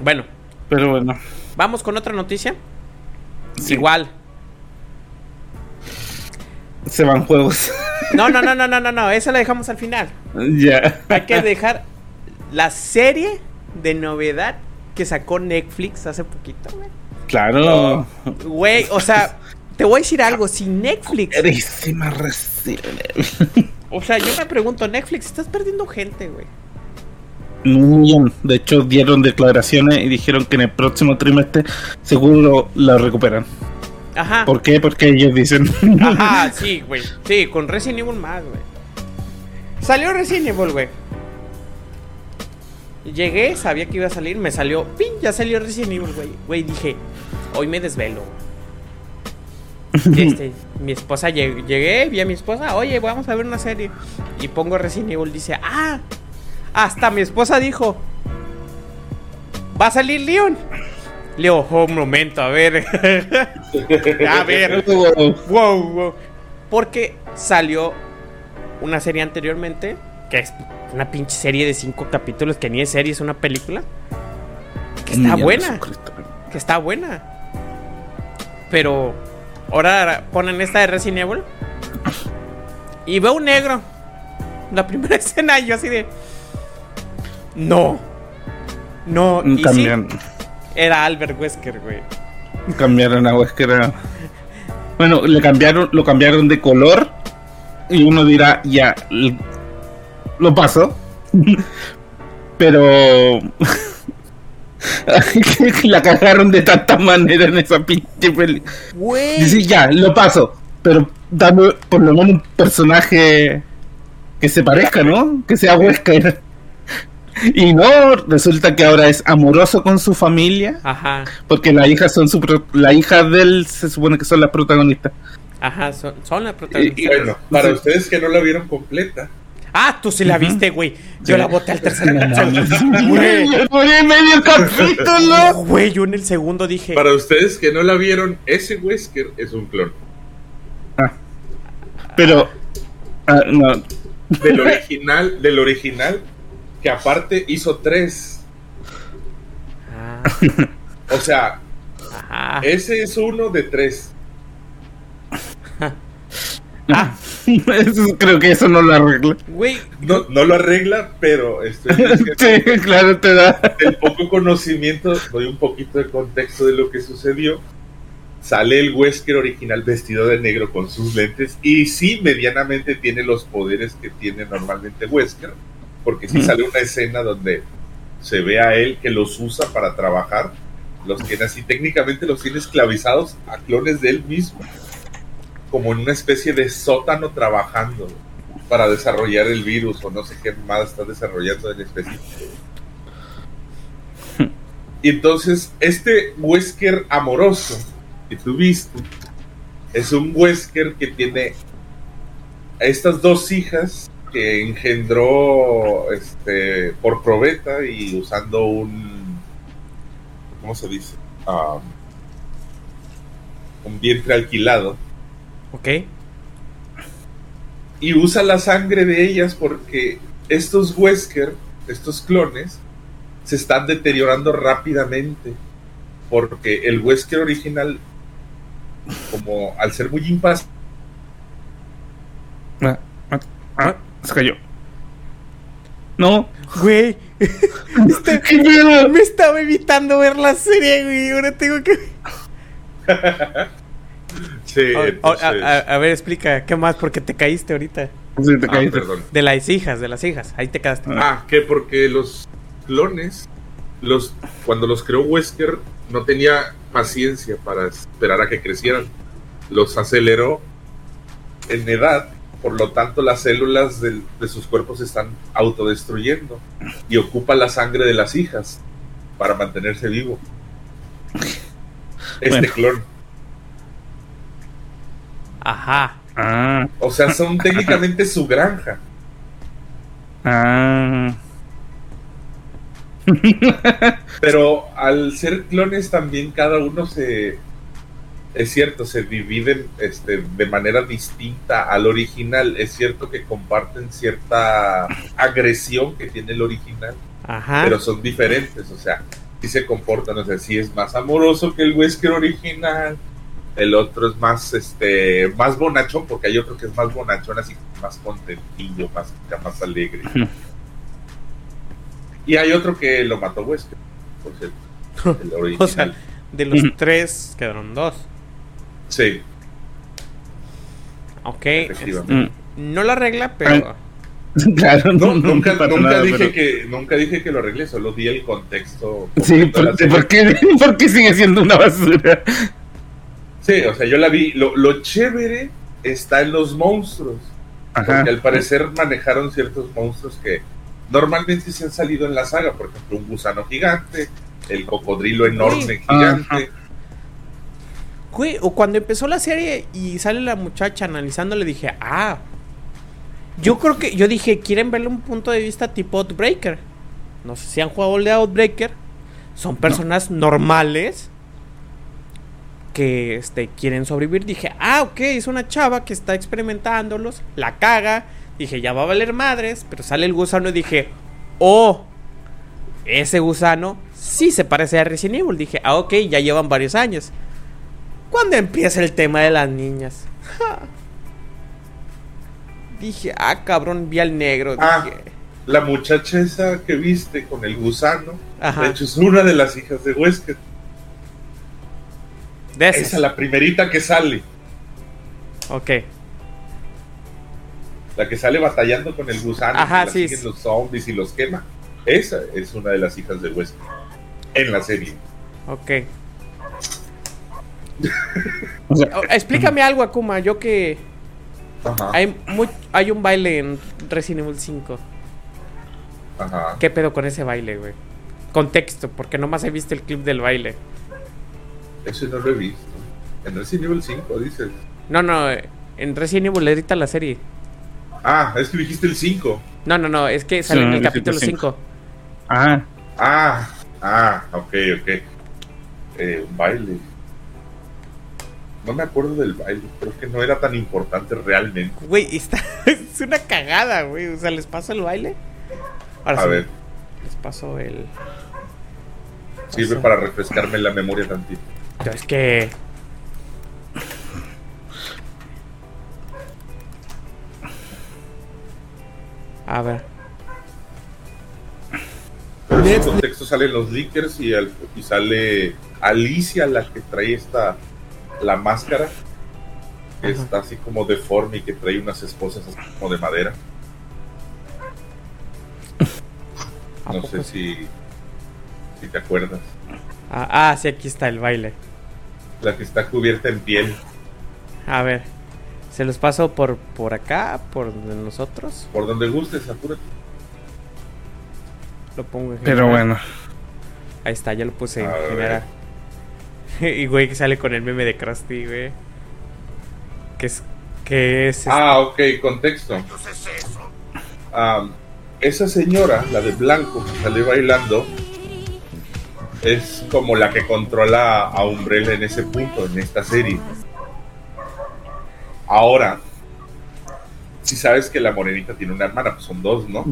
S1: Bueno,
S2: Pero bueno.
S1: vamos con otra noticia.
S2: sí,
S1: Igual.
S2: Se van juegos.
S1: No, no, no, no, no, no, no. Esa la dejamos al final.
S2: ya.
S1: Hay que dejar la serie de novedad que sacó Netflix hace poquito, güey.
S2: Claro.
S1: Güey, o sea, te voy a decir algo, si Netflix, o sea, yo me pregunto, Netflix, estás perdiendo gente, güey.
S2: De hecho, dieron declaraciones y dijeron que en el próximo trimestre seguro la recuperan.
S1: Ajá.
S2: ¿Por qué? Porque ellos dicen.
S1: Ajá, sí, güey. Sí, con Resident Evil más, güey. Salió Resident Evil, güey. Llegué, sabía que iba a salir, me salió, pin, ya salió Resident Evil, güey. Güey, dije, hoy me desvelo. Este, mi esposa lleg- llegué, vi a mi esposa, oye, vamos a ver una serie. Y pongo Resident Evil, dice, ah, hasta mi esposa dijo, va a salir Leon. Leo, oh, un momento, a ver. a ver. Wow, wow. Porque salió una serie anteriormente, que es una pinche serie de cinco capítulos, que ni es serie, es una película. Que está buena, que está buena. Pero ahora ponen esta de Resident Evil. Y veo un negro. La primera escena, yo así de. No. No. Y sí, era Albert Wesker, güey.
S2: cambiaron a Wesker. Bueno, le cambiaron, lo cambiaron de color. Y uno dirá, ya, lo paso. Pero. la cagaron de tanta manera en esa pinche peli.
S1: Güey.
S2: Dice, ya, lo paso. Pero dame por lo menos un personaje que se parezca, ¿no? Que sea Wesker. Y no, resulta que ahora es amoroso con su familia.
S1: Ajá.
S2: Porque las hijas son su pro- la hija de él se supone que son las protagonistas.
S1: Ajá, son, son las
S3: Y,
S1: protagonistas.
S3: y bueno, para
S2: Sí.
S3: ustedes que no la vieron completa,
S1: Ah, tú sí la viste, güey. Yo
S2: Sí.
S1: la boté al tercer capítulo. Güey.
S2: Duré medio capítulo.
S1: Güey, yo en el segundo dije.
S3: para ustedes que no la vieron, ese Wesker es un clon.
S2: Ah. Pero ah, no,
S3: Del original, del original, que aparte hizo tres.
S1: Ah,
S3: O sea,
S1: ajá.
S3: ese es uno de tres.
S1: Ah,
S2: eso- creo que eso no lo arregla.
S1: güey.
S3: No, no lo arregla, pero estoy diciendo
S2: Sí, claro, te da.
S3: del poco conocimiento, doy un poquito de contexto de lo que sucedió. Sale el Wesker original vestido de negro con sus lentes y sí medianamente tiene los poderes que tiene normalmente Wesker, porque sí sale una escena donde se ve a él que los usa para trabajar, los tiene así, técnicamente los tiene esclavizados a clones de él mismo, como en una especie de sótano trabajando para desarrollar el virus o no sé qué más está desarrollando en específico. Y entonces, este Wesker amoroso que tú viste es un Wesker que tiene a estas dos hijas que engendró este, por probeta y usando un. ¿Cómo se dice? Ah, un vientre alquilado.
S1: Ok.
S3: Y usa la sangre de ellas porque estos Wesker, estos clones, se están deteriorando rápidamente. Porque el Wesker original, como al ser muy impaciente,
S2: Ah, ah, ah, se cayó. No.
S1: Güey. Este- me estaba evitando ver la serie, güey. Ahora tengo que.
S3: Sí,
S1: A- a,
S3: entonces-
S1: a- a ver, explica. ¿Qué más? Porque te caíste ahorita.
S2: Sí, te
S3: Ah, perdón.
S1: De las hijas, de las hijas. Ahí te quedaste.
S3: Ah, que porque los clones, los, cuando los creó Wesker, no tenía paciencia para esperar a que crecieran. Los aceleró en edad, por lo tanto las células del- de sus cuerpos se están autodestruyendo y ocupa la sangre de las hijas para mantenerse vivo. Este
S2: Bueno.
S3: clon.
S1: Ajá.
S2: Ah,
S3: O sea, son técnicamente su granja.
S2: ah.
S3: Pero al ser clones también cada uno se es cierto, se dividen este, de manera distinta al original. Es cierto que comparten cierta agresión que tiene el original,
S1: Ajá.
S3: pero son diferentes. O sea, sí se comportan, o sea, sí es más amoroso que el Wesker original. El otro es más, este, más bonachón, porque hay otro que es más bonachón, así más contentillo, más, más alegre. Y hay otro que lo mató Wesker, por cierto. El original.
S1: O sea, de los tres quedaron dos.
S3: sí,
S1: Ok.
S3: efectivamente.
S1: No la arregla, pero.
S2: Claro,
S3: No,
S2: no, no,
S3: nunca,
S2: para
S3: nunca
S2: nada,
S3: dije
S2: pero-
S3: que nunca dije que lo arreglé, solo di el contexto.
S2: Sí,
S3: completo de la
S2: ¿por. ¿por qué, ¿por qué sigue siendo una basura?
S3: Sí, o sea, yo la vi. Lo, lo chévere está en los monstruos.
S2: Ajá.
S3: Porque al parecer manejaron ciertos monstruos que normalmente se han salido en la saga. Por ejemplo, un gusano gigante, el cocodrilo enorme gigante.
S2: Ajá.
S1: Güey, o cuando empezó la serie y sale la muchacha analizando, le dije, ah. Yo creo que. Yo dije, quieren verle un punto de vista tipo Outbreaker. No sé si han jugado el de Outbreaker. Son personas normales que este, quieren sobrevivir. Dije, ah, ok, es una chava que está experimentándolos, la caga. Dije, ya va a valer madres, pero sale el gusano y dije, oh, ese gusano sí se parece a Resident Evil. Dije, ah, ok, ya llevan varios años. Cuando empieza el tema de las niñas. Dije, ah, cabrón, vi al negro.
S3: Ah.
S1: Dije,
S3: La muchacha esa que viste con el gusano,
S1: Ajá.
S3: de hecho es una de las hijas de Wesker.
S1: De
S3: Esa
S1: esas.
S3: es la primerita que sale.
S1: Ok.
S3: La que sale batallando con el gusano,
S1: Ajá, sí,
S3: siguen los zombies y los quema. Esa es una de las hijas de Wesker. En la serie.
S1: Ok.
S2: O sea,
S1: Oh, explícame algo, Akuma. Yo que.
S3: Ajá.
S1: Hay, hay un baile en Resident Evil 5.
S3: Ajá.
S1: ¿Qué pedo con ese baile, güey? Contexto, porque nomás he visto el clip del baile.
S3: Eso no lo he visto. En Resident Evil 5 dices.
S1: No, no, eh, en Resident Evil edita la serie.
S3: Ah, es que dijiste el 5.
S1: No, no, no, es que sale
S2: Sí,
S1: en el capítulo
S2: cinco.
S1: 5.
S2: ah,
S3: Ah, ah, ok, ok. Eh, un baile. No me acuerdo del baile. Creo que no era tan importante realmente.
S1: Güey, está, es una cagada, güey. O sea, ¿les paso el baile? Ahora
S3: A
S1: sí,
S3: ver,
S1: Les paso el...
S3: sirve
S1: Paso.
S3: para refrescarme la memoria tantito.
S1: Pero es que... A ver.
S3: Pero en ese contexto salen los leakers y, al- y sale Alicia, la que trae esta, la máscara, que
S1: Ajá.
S3: está así como deforme y que trae unas esposas así como de madera.
S1: ¿a
S3: No sé si, si te acuerdas.
S1: Ah, ah, sí, aquí está el baile.
S3: La que está cubierta en piel.
S1: A ver. ¿Se los paso por, por acá? ¿Por donde nosotros?
S3: Por donde gustes, apúrate.
S1: Lo pongo en
S2: pero
S1: general.
S2: bueno.
S1: Ahí está, ya lo puse en general. y güey, que sale con el meme de Krusty, güey. Que es. Que es.
S3: Ah, ok, contexto. Am, esa señora, la de blanco que sale bailando, es como la que controla a Umbrella en ese punto, en esta serie. Ahora, si sabes que la morenita tiene una hermana, pues son dos, ¿no?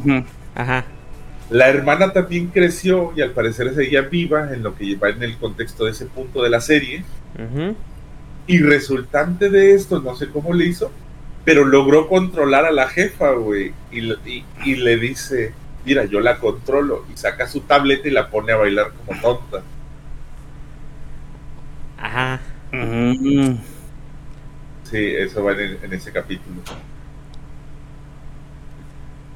S1: Ajá.
S3: La hermana también creció y al parecer seguía viva en lo que va en el contexto de ese punto de la serie. Y resultante de esto, no sé cómo le hizo, pero logró controlar a la jefa, güey. Y- y le dice, mira, yo la controlo. Y saca su tableta y la pone a bailar como tonta.
S1: Ajá.
S2: Mm.
S3: Sí, eso va en, en ese capítulo.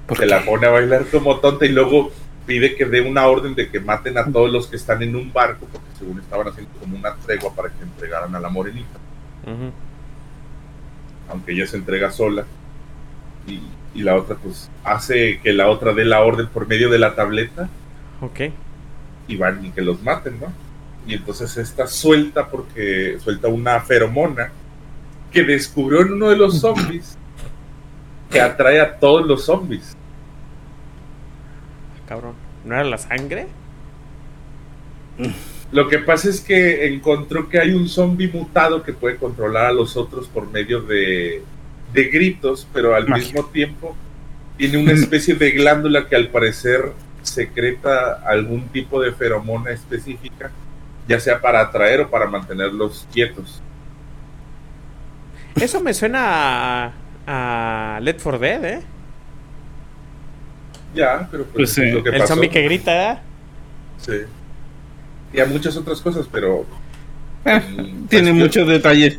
S2: ¿Por
S3: Se la pone a bailar como tonta y luego pide que dé una orden de que maten a todos los que están en un barco, porque según estaban haciendo como una tregua para que entregaran a la morenita. Aunque ella se entrega sola. Y, y la otra, pues, hace que la otra dé la orden por medio de la tableta
S1: Ok.
S3: y van y que los maten, ¿no? Y entonces esta suelta porque suelta una feromona que descubrió en uno de los zombies que atrae a todos los zombies.
S1: Cabrón. ¿No era la sangre?
S3: Lo que pasa es que encontró que hay un zombie mutado que puede controlar a los otros por medio de, de gritos, pero al
S2: Magia.
S3: mismo tiempo tiene una especie de glándula que al parecer secreta algún tipo de feromona específica, ya sea para atraer o para mantenerlos quietos.
S1: Eso me suena a, a Let for Dead, ¿eh?
S3: Ya, pero pues,
S2: Pues
S3: eso es
S2: sí,
S3: lo que
S1: El
S3: pasó.
S1: zombie que grita, ¿eh?
S3: Sí. Y a muchas otras cosas, pero
S2: Eh,
S3: en
S2: tiene
S3: cuestión-
S2: muchos detalles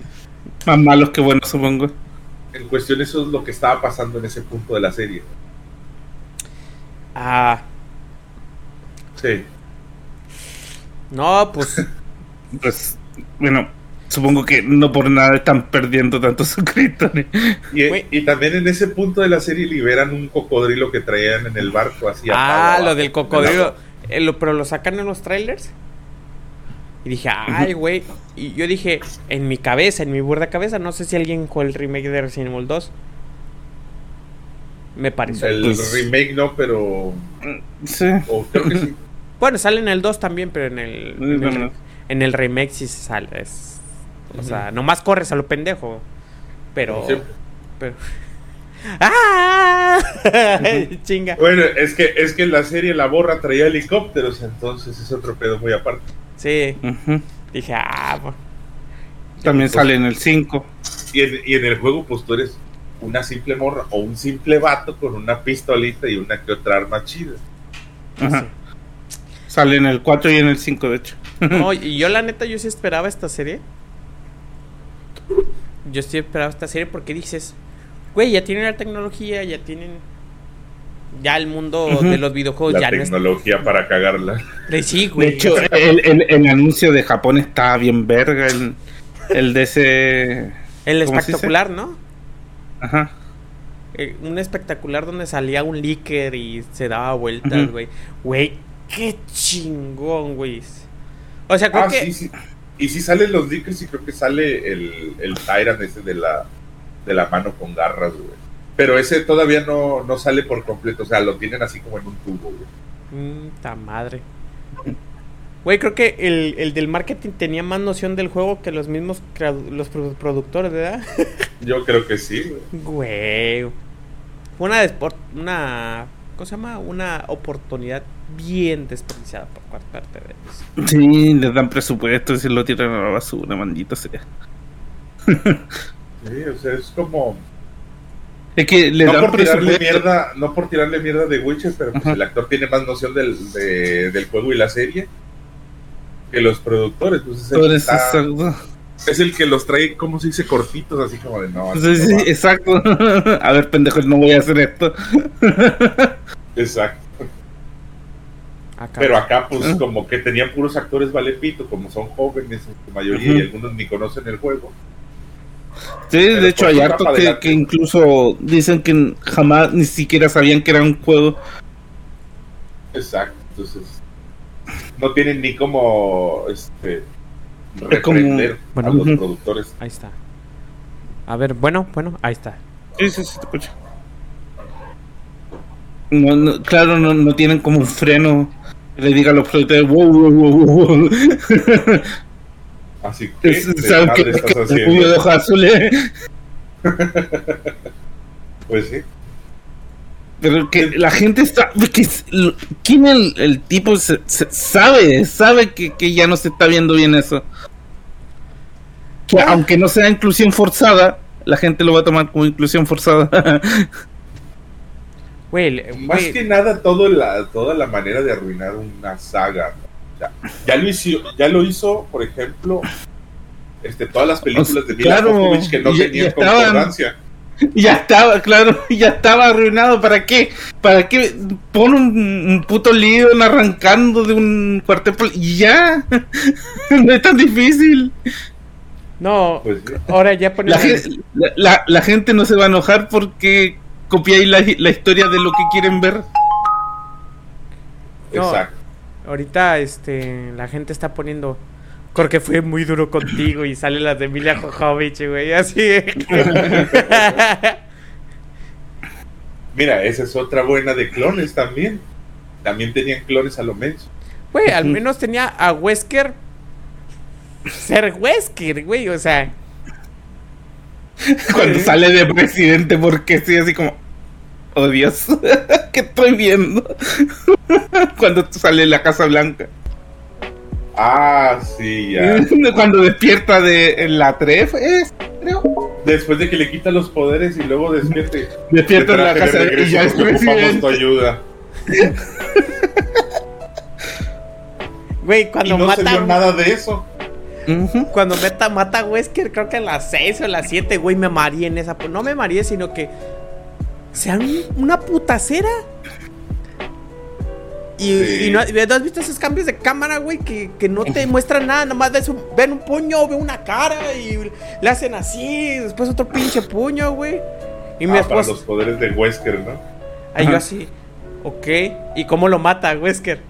S2: más malos que buenos, supongo.
S3: En cuestión eso es lo que estaba pasando en ese punto de la serie.
S1: Ah,
S3: Sí.
S1: no, pues.
S2: Pues, bueno, supongo que no por nada están perdiendo tantos suscriptores.
S3: Y, y también en ese punto de la serie liberan un cocodrilo que traían en el barco así
S1: ah, lo del cocodrilo. Eh, lo- pero lo sacan en los trailers. Y dije, ay, güey. Y yo dije, en mi cabeza, en mi burda cabeza, no sé si alguien jugó el remake de Resident Evil 2. Me pareció.
S3: El
S2: Pues-
S3: remake no, pero.
S2: Sí.
S3: O creo que sí.
S1: Bueno, sale en el 2 también, pero en el. En el,
S2: bueno.
S1: en el remake sí se sale. es- o sea, nomás corres a lo pendejo. Pero. Pero ¡Ah! Chinga.
S3: Bueno, es que, es que en la serie la borra traía helicópteros, entonces es otro pedo muy aparte.
S1: Sí. Dije, ah, bueno.
S2: También
S3: Pues-
S2: sale en el 5.
S3: Y en, y en el juego, pues tú eres una simple morra o un simple vato con una pistolita y una que otra arma chida.
S2: Ajá. Sale en el 4 y en el 5, de hecho.
S1: No, y yo la neta, yo sí esperaba esta serie. Yo sí esperaba esta serie porque dices, güey, ya tienen la tecnología, ya tienen... Ya el mundo de los videojuegos
S3: la
S1: ya no es...
S3: tecnología para cagarla.
S1: Sí,
S2: De
S1: güey.
S2: hecho, el, el- el anuncio de Japón estaba bien verga. El, el de ese.
S1: el espectacular, ¿no?
S2: Ajá.
S1: Eh, un espectacular donde salía un líker y se daba vueltas,
S2: Ujú.
S1: güey. Güey, qué chingón, güey. O sea, creo
S3: Ah,
S1: que...
S3: sí, sí. Y sí salen los leakers y creo que sale el, el Tyrant ese de la, de la mano con garras, güey. Pero ese todavía no, no sale por completo, o sea, lo tienen así como en un tubo, güey.
S1: Mm, ta madre. Güey, creo que el, el del marketing tenía más noción del juego que los mismos los produ- productores, ¿verdad?
S3: Yo creo que sí, güey.
S1: Güey. Fue una, despor- una ¿cómo se llama? Una oportunidad bien desperdiciada por parte de ellos.
S2: Sí, les dan presupuesto y se lo tiran a la basura, maldito sea.
S3: Sí, o sea, es como...
S2: Es que le
S3: no
S2: dan
S3: por tirarle mierda, no por tirarle mierda de Witcher, pero pues el actor tiene más noción del, de- del juego y la serie que los productores. Pues es, el que
S2: eso,
S3: está-
S2: exacto.
S3: es el que los trae, ¿cómo se dice? Cortitos, así como de no.
S2: Sí, sí, exacto. A ver, pendejos, no voy a hacer esto.
S3: Exacto.
S1: Acá.
S3: Pero acá, pues, como que tenían puros actores valepito, como son jóvenes en su mayoría y algunos ni conocen el juego.
S2: Sí,
S3: Pero
S2: de hecho hay
S3: capa
S2: que, incluso dicen que jamás ni siquiera sabían que era un juego.
S3: Exacto. Entonces, no tienen ni como, este,
S2: Es como-
S3: reprender
S1: Bueno.
S3: a los productores.
S1: Ahí está. A ver, bueno, bueno, ahí está.
S2: Sí, sí, sí, te escucho. No, no, claro, no, no tienen como un freno que le diga a los productores, wow, wow, wow, wow.
S3: Así que,
S2: Es-
S3: ¿qué
S2: ¿Saben que,
S3: madre
S2: que
S3: estás
S2: el puño de
S3: haciendo?
S2: hoja azul eh?
S3: Pues sí.
S2: Pero que la gente está. Que, ¿Quién el, el tipo se- se- sabe? Sabe que, que ya no se está viendo bien eso. Que aunque no sea inclusión forzada, la gente lo va a tomar como inclusión forzada.
S1: El-
S3: Más que nada, todo la, toda la manera de arruinar una saga. ¿no? Sea, ya, lo hizo, ya lo hizo, por ejemplo, este, todas las películas de Mila
S2: Claro,
S3: que no
S2: ya-
S3: tenían
S2: ya estaban.
S3: concordancia.
S2: ya estaba, claro, ya estaba arruinado. ¿Para qué? ¿Para qué? Pon un, un puto lío arrancando de un cuartel y ya. no es tan difícil.
S1: no,
S3: Pues
S1: ahora ya ponen...
S2: La, gen- la, la- la gente no se va a enojar porque copiáis la, la historia de lo que quieren ver.
S1: No.
S3: Exacto.
S1: Ahorita, este, la gente está poniendo... Porque fue muy duro contigo y sale la de Emilia Jojovich, güey, así.
S3: Mira, esa es otra buena de clones también. También tenían clones a lo menos.
S1: Güey, al menos tenía a Wesker ser Wesker, güey, o sea...
S2: Cuando sale de presidente, porque sí, así como. Oh Dios, ¿qué estoy viendo? Cuando sale de la Casa Blanca.
S3: Ah, sí, ya.
S2: Cuando despierta de la TREF, es, creo.
S3: Después de que le quita los poderes y luego despierte.
S2: Despierta en la casa
S3: de
S2: y ya es
S3: ocupamos tu
S2: presidente.
S3: ayuda.
S1: Güey, cuando
S3: y no
S1: mata...
S3: se vio nada de eso.
S1: Cuando meta, mata a Wesker, creo que a las 6 o a las 7, güey, me mareé en esa. No me mareé, sino que. Sean una putacera. Y,
S3: Sí.
S1: y no, ¿no has visto esos cambios de cámara, güey? Que, que no te muestran nada, nomás ves un- ven un puño, ven una cara y le hacen así, después otro pinche puño, güey. Y mi
S3: Ah, para
S1: esposa.
S3: los poderes de Wesker, ¿no?
S1: Ahí yo así, ok. ¿Y cómo lo mata, Wesker?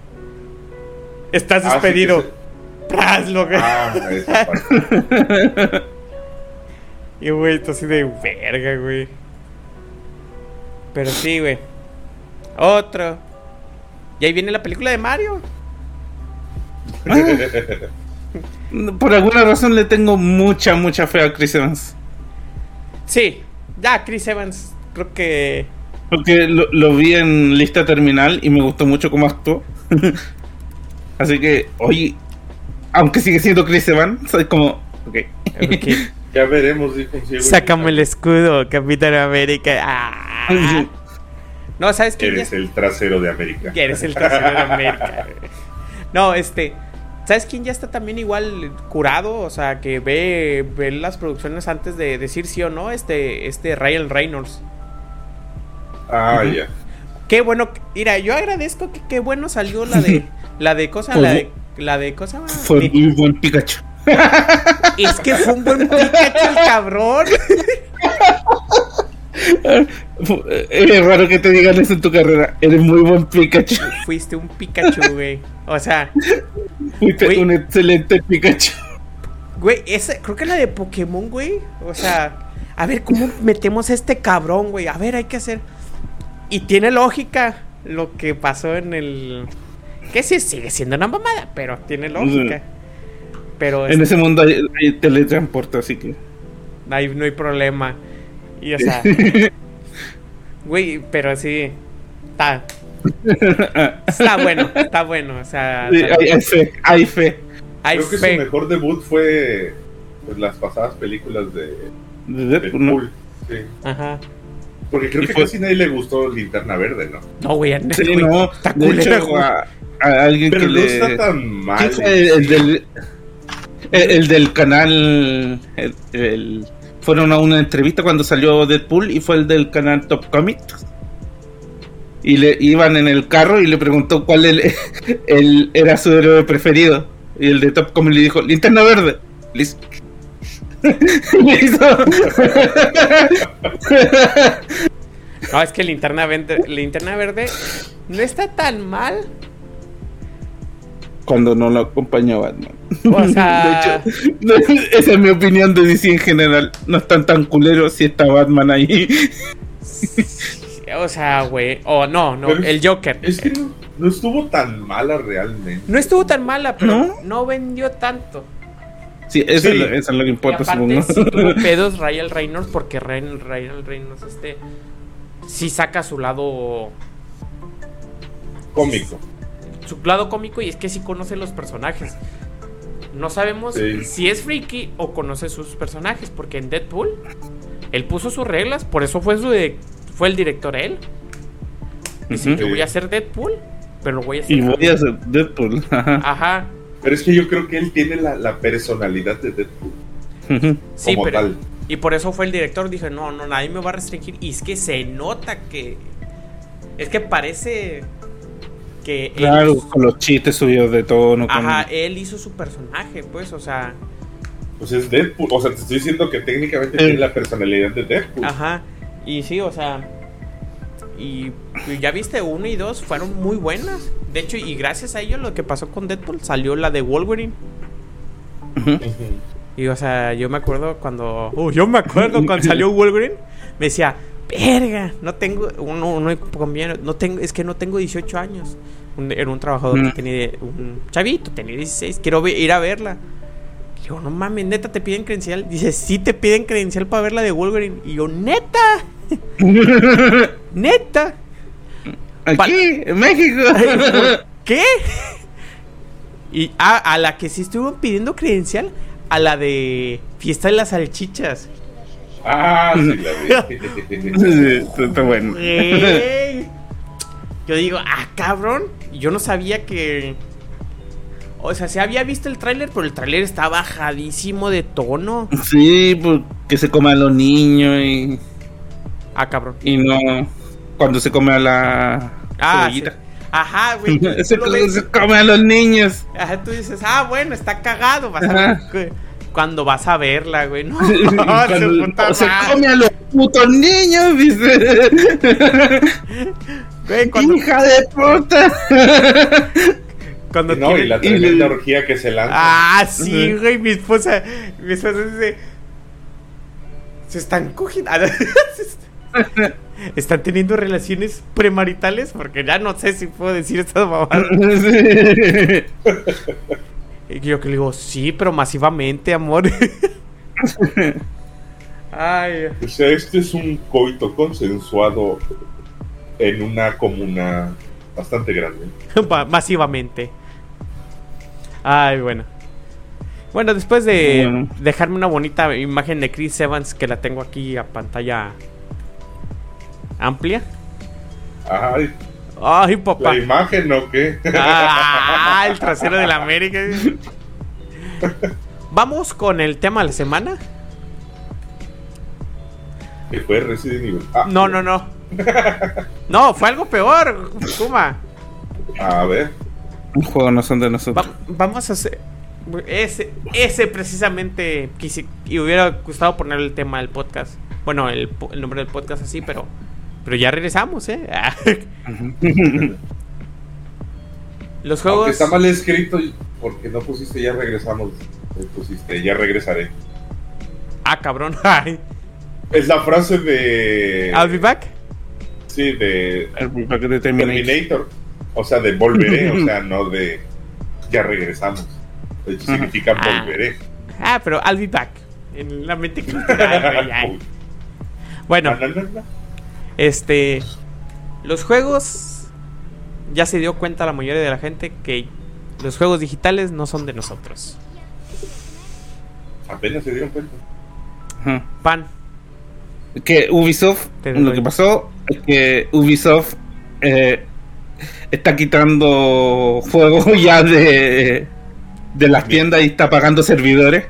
S1: Estás
S3: Ah, sí,
S1: despedido.
S3: que se-
S1: Pras, lo que-
S3: Ah.
S1: Y güey, esto así de verga, güey. Pero sí, güey. Otro. Y ahí viene la película de Mario.
S2: Por alguna razón le tengo mucha, mucha fe a Chris Evans.
S1: Sí, ya Chris Evans, creo que.
S2: Porque lo, lo vi en lista terminal y me gustó mucho cómo actuó. Así que, oye, aunque sigue siendo Chris Evans, es como, Ok.
S1: Ok.
S3: Ya veremos, dijo un ciego.
S1: Sácame el escudo, Capitán América. Ah. No, ¿sabes quién ya
S3: Eres el trasero de América.
S1: Eres el tercero de América. No, este. ¿Sabes quién ya está también igual curado? O sea, que ve, ve las producciones antes de decir sí o no. Este, este Ryan Reynolds.
S3: Ah, ya.
S1: Qué bueno. Mira, yo agradezco que qué bueno salió la de. La de cosa. La de. La de cosa.
S2: Fue
S1: de-
S2: muy buen Pikachu.
S1: Es que fue un buen Pikachu el cabrón.
S2: Es raro que te digan eso en tu carrera. Eres muy buen Pikachu.
S1: Fuiste un Pikachu, güey. O sea,
S2: Fuiste
S1: Güey.
S2: un excelente Pikachu.
S1: güey, esa, creo que la de Pokémon, güey. O sea, a ver, ¿cómo metemos a este cabrón, güey? A ver, hay que hacer. Y tiene lógica lo que pasó en el. Que sí sigue siendo una mamada, pero tiene lógica. Pero
S2: En
S1: es-
S2: ese mundo hay, hay teletransporte, así que.
S1: no, hay, no hay problema. Y o sea, güey, pero sí. Está, está bueno, está bueno. O sea,
S2: Sí, hay, hay fe, hay fe.
S1: hay
S3: Creo que
S1: fe.
S3: su mejor debut fue pues, las pasadas películas de
S2: De Deadpool, ¿no?
S3: Sí.
S1: Ajá.
S3: Porque creo
S2: Y
S3: que
S2: fue-
S3: casi nadie le gustó Linterna Verde, ¿no?
S1: No, güey,
S2: Sí,
S1: güey,
S2: no.
S1: está
S2: hecho, a, a alguien
S3: Pero
S2: que
S3: no
S2: le.
S3: está tan mal.
S2: ¿Quién fue el, el del, el, el del canal? fueron a una entrevista cuando salió Deadpool y fue el del canal Top Comics. Y le iban en el carro y le preguntó cuál el, era su héroe preferido. Y el de Top Comics le dijo: Linterna Verde. Listo.
S1: No, es que linterna verde, linterna verde no está tan mal.
S2: Cuando no lo acompaña Batman.
S1: O sea,
S2: De hecho, esa es mi opinión de DC en general. No están tan culeros si está Batman ahí.
S1: o sea, güey. O no, no,
S3: Pero-
S1: el Joker.
S3: Es que no, no estuvo tan mala realmente.
S1: No estuvo tan mala, pero
S2: ¿No?
S1: no, vendió tanto.
S2: Sí, eso,
S3: Sí.
S2: Es, lo, eso es lo que importa,
S1: aparte
S2: supongo.
S1: sí tuvo pedos Ryan Reynolds porque Ryan, Ryan Reynolds este sí saca su lado
S3: Cómico.
S1: Su lado cómico y es que sí conoce los personajes. No sabemos
S3: Sí.
S1: si es friki o conoce sus personajes porque en Deadpool él puso sus reglas, por eso fue su de- fue el director él. Dice,
S2: Ujú.
S1: yo voy a hacer Deadpool, pero lo voy a hacer.
S2: Y voy a hacer Deadpool. Ajá.
S3: Pero es que yo creo que él tiene la, la personalidad de Deadpool.
S1: Sí,
S3: como
S1: pero
S3: tal.
S1: y por eso fue el director, dije, "No, no, nadie me va a restringir." Y es que se nota que es que parece que
S2: Claro, con los chistes subidos de tono. con-
S1: Ajá, él hizo su personaje, pues, o sea,
S3: Pues es Deadpool. O sea, te estoy diciendo que técnicamente
S2: Sí.
S3: tiene la personalidad de Deadpool.
S1: Ajá. Y sí, o sea. Y, y ya viste, uno y dos fueron muy buenas. De hecho, y gracias a ello lo que pasó con Deadpool, salió la de Wolverine. Y o sea, yo me acuerdo cuando. Uh, yo me acuerdo cuando salió Wolverine. Me decía, verga, no tengo. Uno, uno compañero, no tengo, es que no tengo 18 años. Un- era un trabajador
S2: Mm.
S1: que tenía. Un chavito, tenía 16. Quiero ve- ir a verla. Y yo, no mames, neta, te piden credencial. Dice, sí, te piden credencial para ver la de Wolverine. Y yo, neta, neta.
S2: Aquí, en México.
S1: ¿Qué? Y ah, a la que sí estuvieron pidiendo credencial, a la de Fiesta de las Salchichas.
S3: Ah, sí, la vi.
S2: Sí, está- está bueno.
S1: Yo digo, ah, cabrón. Y Yo no sabía que. O sea, se había visto el tráiler, pero el tráiler está bajadísimo de tono.
S2: Sí, pues que se come a los niños y,
S1: Ah, cabrón.
S2: y no cuando se come a la
S1: Ah, sí. Ajá, güey.
S2: se, se come a los niños.
S1: Ajá, tú dices, ah, bueno, está cagado. Vas a
S2: Ajá.
S1: ver, cuando vas a verla, güey. No,
S2: Cuando
S1: puta
S2: se come a los putos niños, dice.
S1: Güey, cuando,
S2: Hija de puta.
S1: cuando
S3: No, y la
S2: y
S3: tremenda
S2: le-
S3: orgía que se lanza.
S1: Ah, sí, güey, mi esposa, mi esposa dice, se están cogiendo, están teniendo relaciones premaritales, porque ya no sé si puedo decir estas mamadas. Y yo que le digo, sí, pero masivamente, amor. Ay,
S3: O sea, este es un coito consensuado en una comuna bastante grande.
S1: va- masivamente. Ay, bueno. Bueno, después de
S2: Bueno.
S1: dejarme una bonita imagen de Chris Evans que la tengo aquí a pantalla amplia.
S3: Ay,
S1: Ay, papá.
S3: la imagen o qué?
S1: Ah, el trasero de la América. Vamos con el tema de la semana.
S3: que fue Resident Evil. Ah,
S1: No, no, no. No, fue algo peor, Kuma.
S3: A ver.
S2: Un juego no son de nosotros.
S1: Va- vamos a hacer. Ese, ese precisamente quise, y hubiera gustado poner el tema del podcast. Bueno, el nombre del podcast así, pero pero ya regresamos, ¿eh? Los
S3: Aunque
S1: juegos.
S3: está mal escrito, porque no pusiste ya regresamos. Le Pusiste ya regresaré.
S1: Ah, cabrón. Ay.
S3: Es la frase de.
S1: I'll be back.
S3: Sí, de
S2: de Terminator.
S3: Terminator. O sea, de volveré, o sea, no de ya regresamos. De hecho, significa
S1: Ah.
S3: volveré.
S1: Ah, pero I'll be back. En la mente cultural. Bueno,
S3: No, no, no, no.
S1: Este. Los juegos. Ya se dio cuenta la mayoría de la gente que los juegos digitales no son de nosotros.
S3: Apenas se dieron cuenta.
S2: Ajá.
S1: Pan.
S2: Que Ubisoft, lo
S1: doy.
S2: que pasó es que Ubisoft eh, está quitando juegos ya de, de las tiendas y está pagando servidores.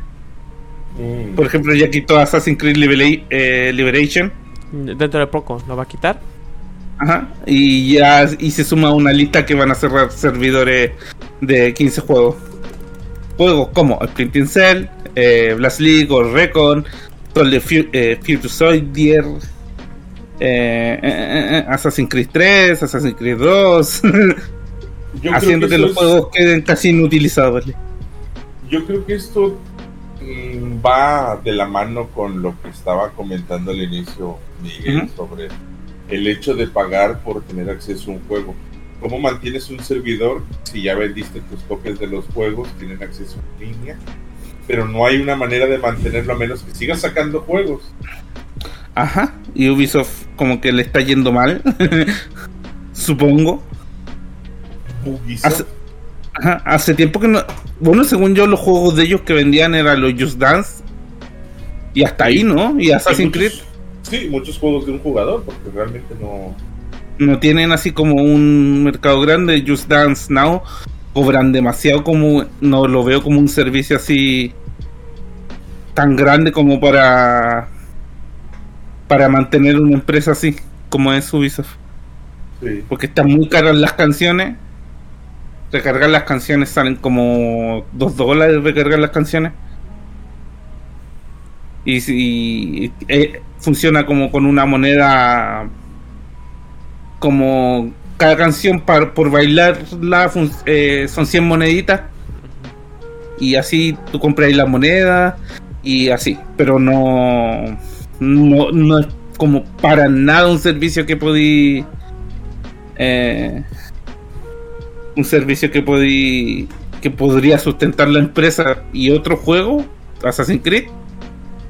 S3: Mm.
S2: Por ejemplo, ya quitó Assassin's Creed Libera- eh, Liberation.
S1: Dentro de poco lo va a quitar.
S2: Ajá. Y ya y se suma a una lista que van a cerrar servidores de 15 juegos. Juegos como Splinter Cell, eh, Blast League, Ghost Recon, Toll the Fu- eh, Future Soldier, eh, eh, eh, eh, Assassin's Creed 3, Assassin's Creed 2,
S3: Yo
S2: haciendo que, los
S3: es-
S2: juegos queden casi inutilizables.
S3: Yo creo que esto va de la mano con lo que estaba comentando al inicio Miguel sobre el hecho de pagar por tener acceso a un juego. ¿Cómo mantienes un servidor si ya vendiste tus copias de los juegos, tienen acceso en línea? Pero no hay una manera de mantenerlo a menos que sigas sacando juegos.
S2: Ajá. Y Ubisoft como que le está yendo mal. Supongo.
S3: Ubisoft.
S2: Hace, ajá, hace tiempo que no. Bueno, según yo, los juegos de ellos que vendían eran los Just Dance. Y hasta ahí, ¿no? Y Assassin's Creed
S3: Sí, muchos juegos de un jugador, porque realmente no.
S2: no tienen así como un mercado grande. Just Dance Now cobran demasiado como. No lo veo como un servicio así. tan grande como para. para mantener una empresa así, como es Ubisoft.
S3: Sí.
S2: Porque están muy caras las canciones. Recargar las canciones salen como 2 dólares recargar las canciones. Y si eh, funciona como con una moneda como cada canción par- por bailarla eh, son 100 moneditas y así tú compras la moneda y así, pero no no, no es como para nada un servicio que podí eh, un servicio que podí que podría sustentar la empresa y otro juego Assassin's Creed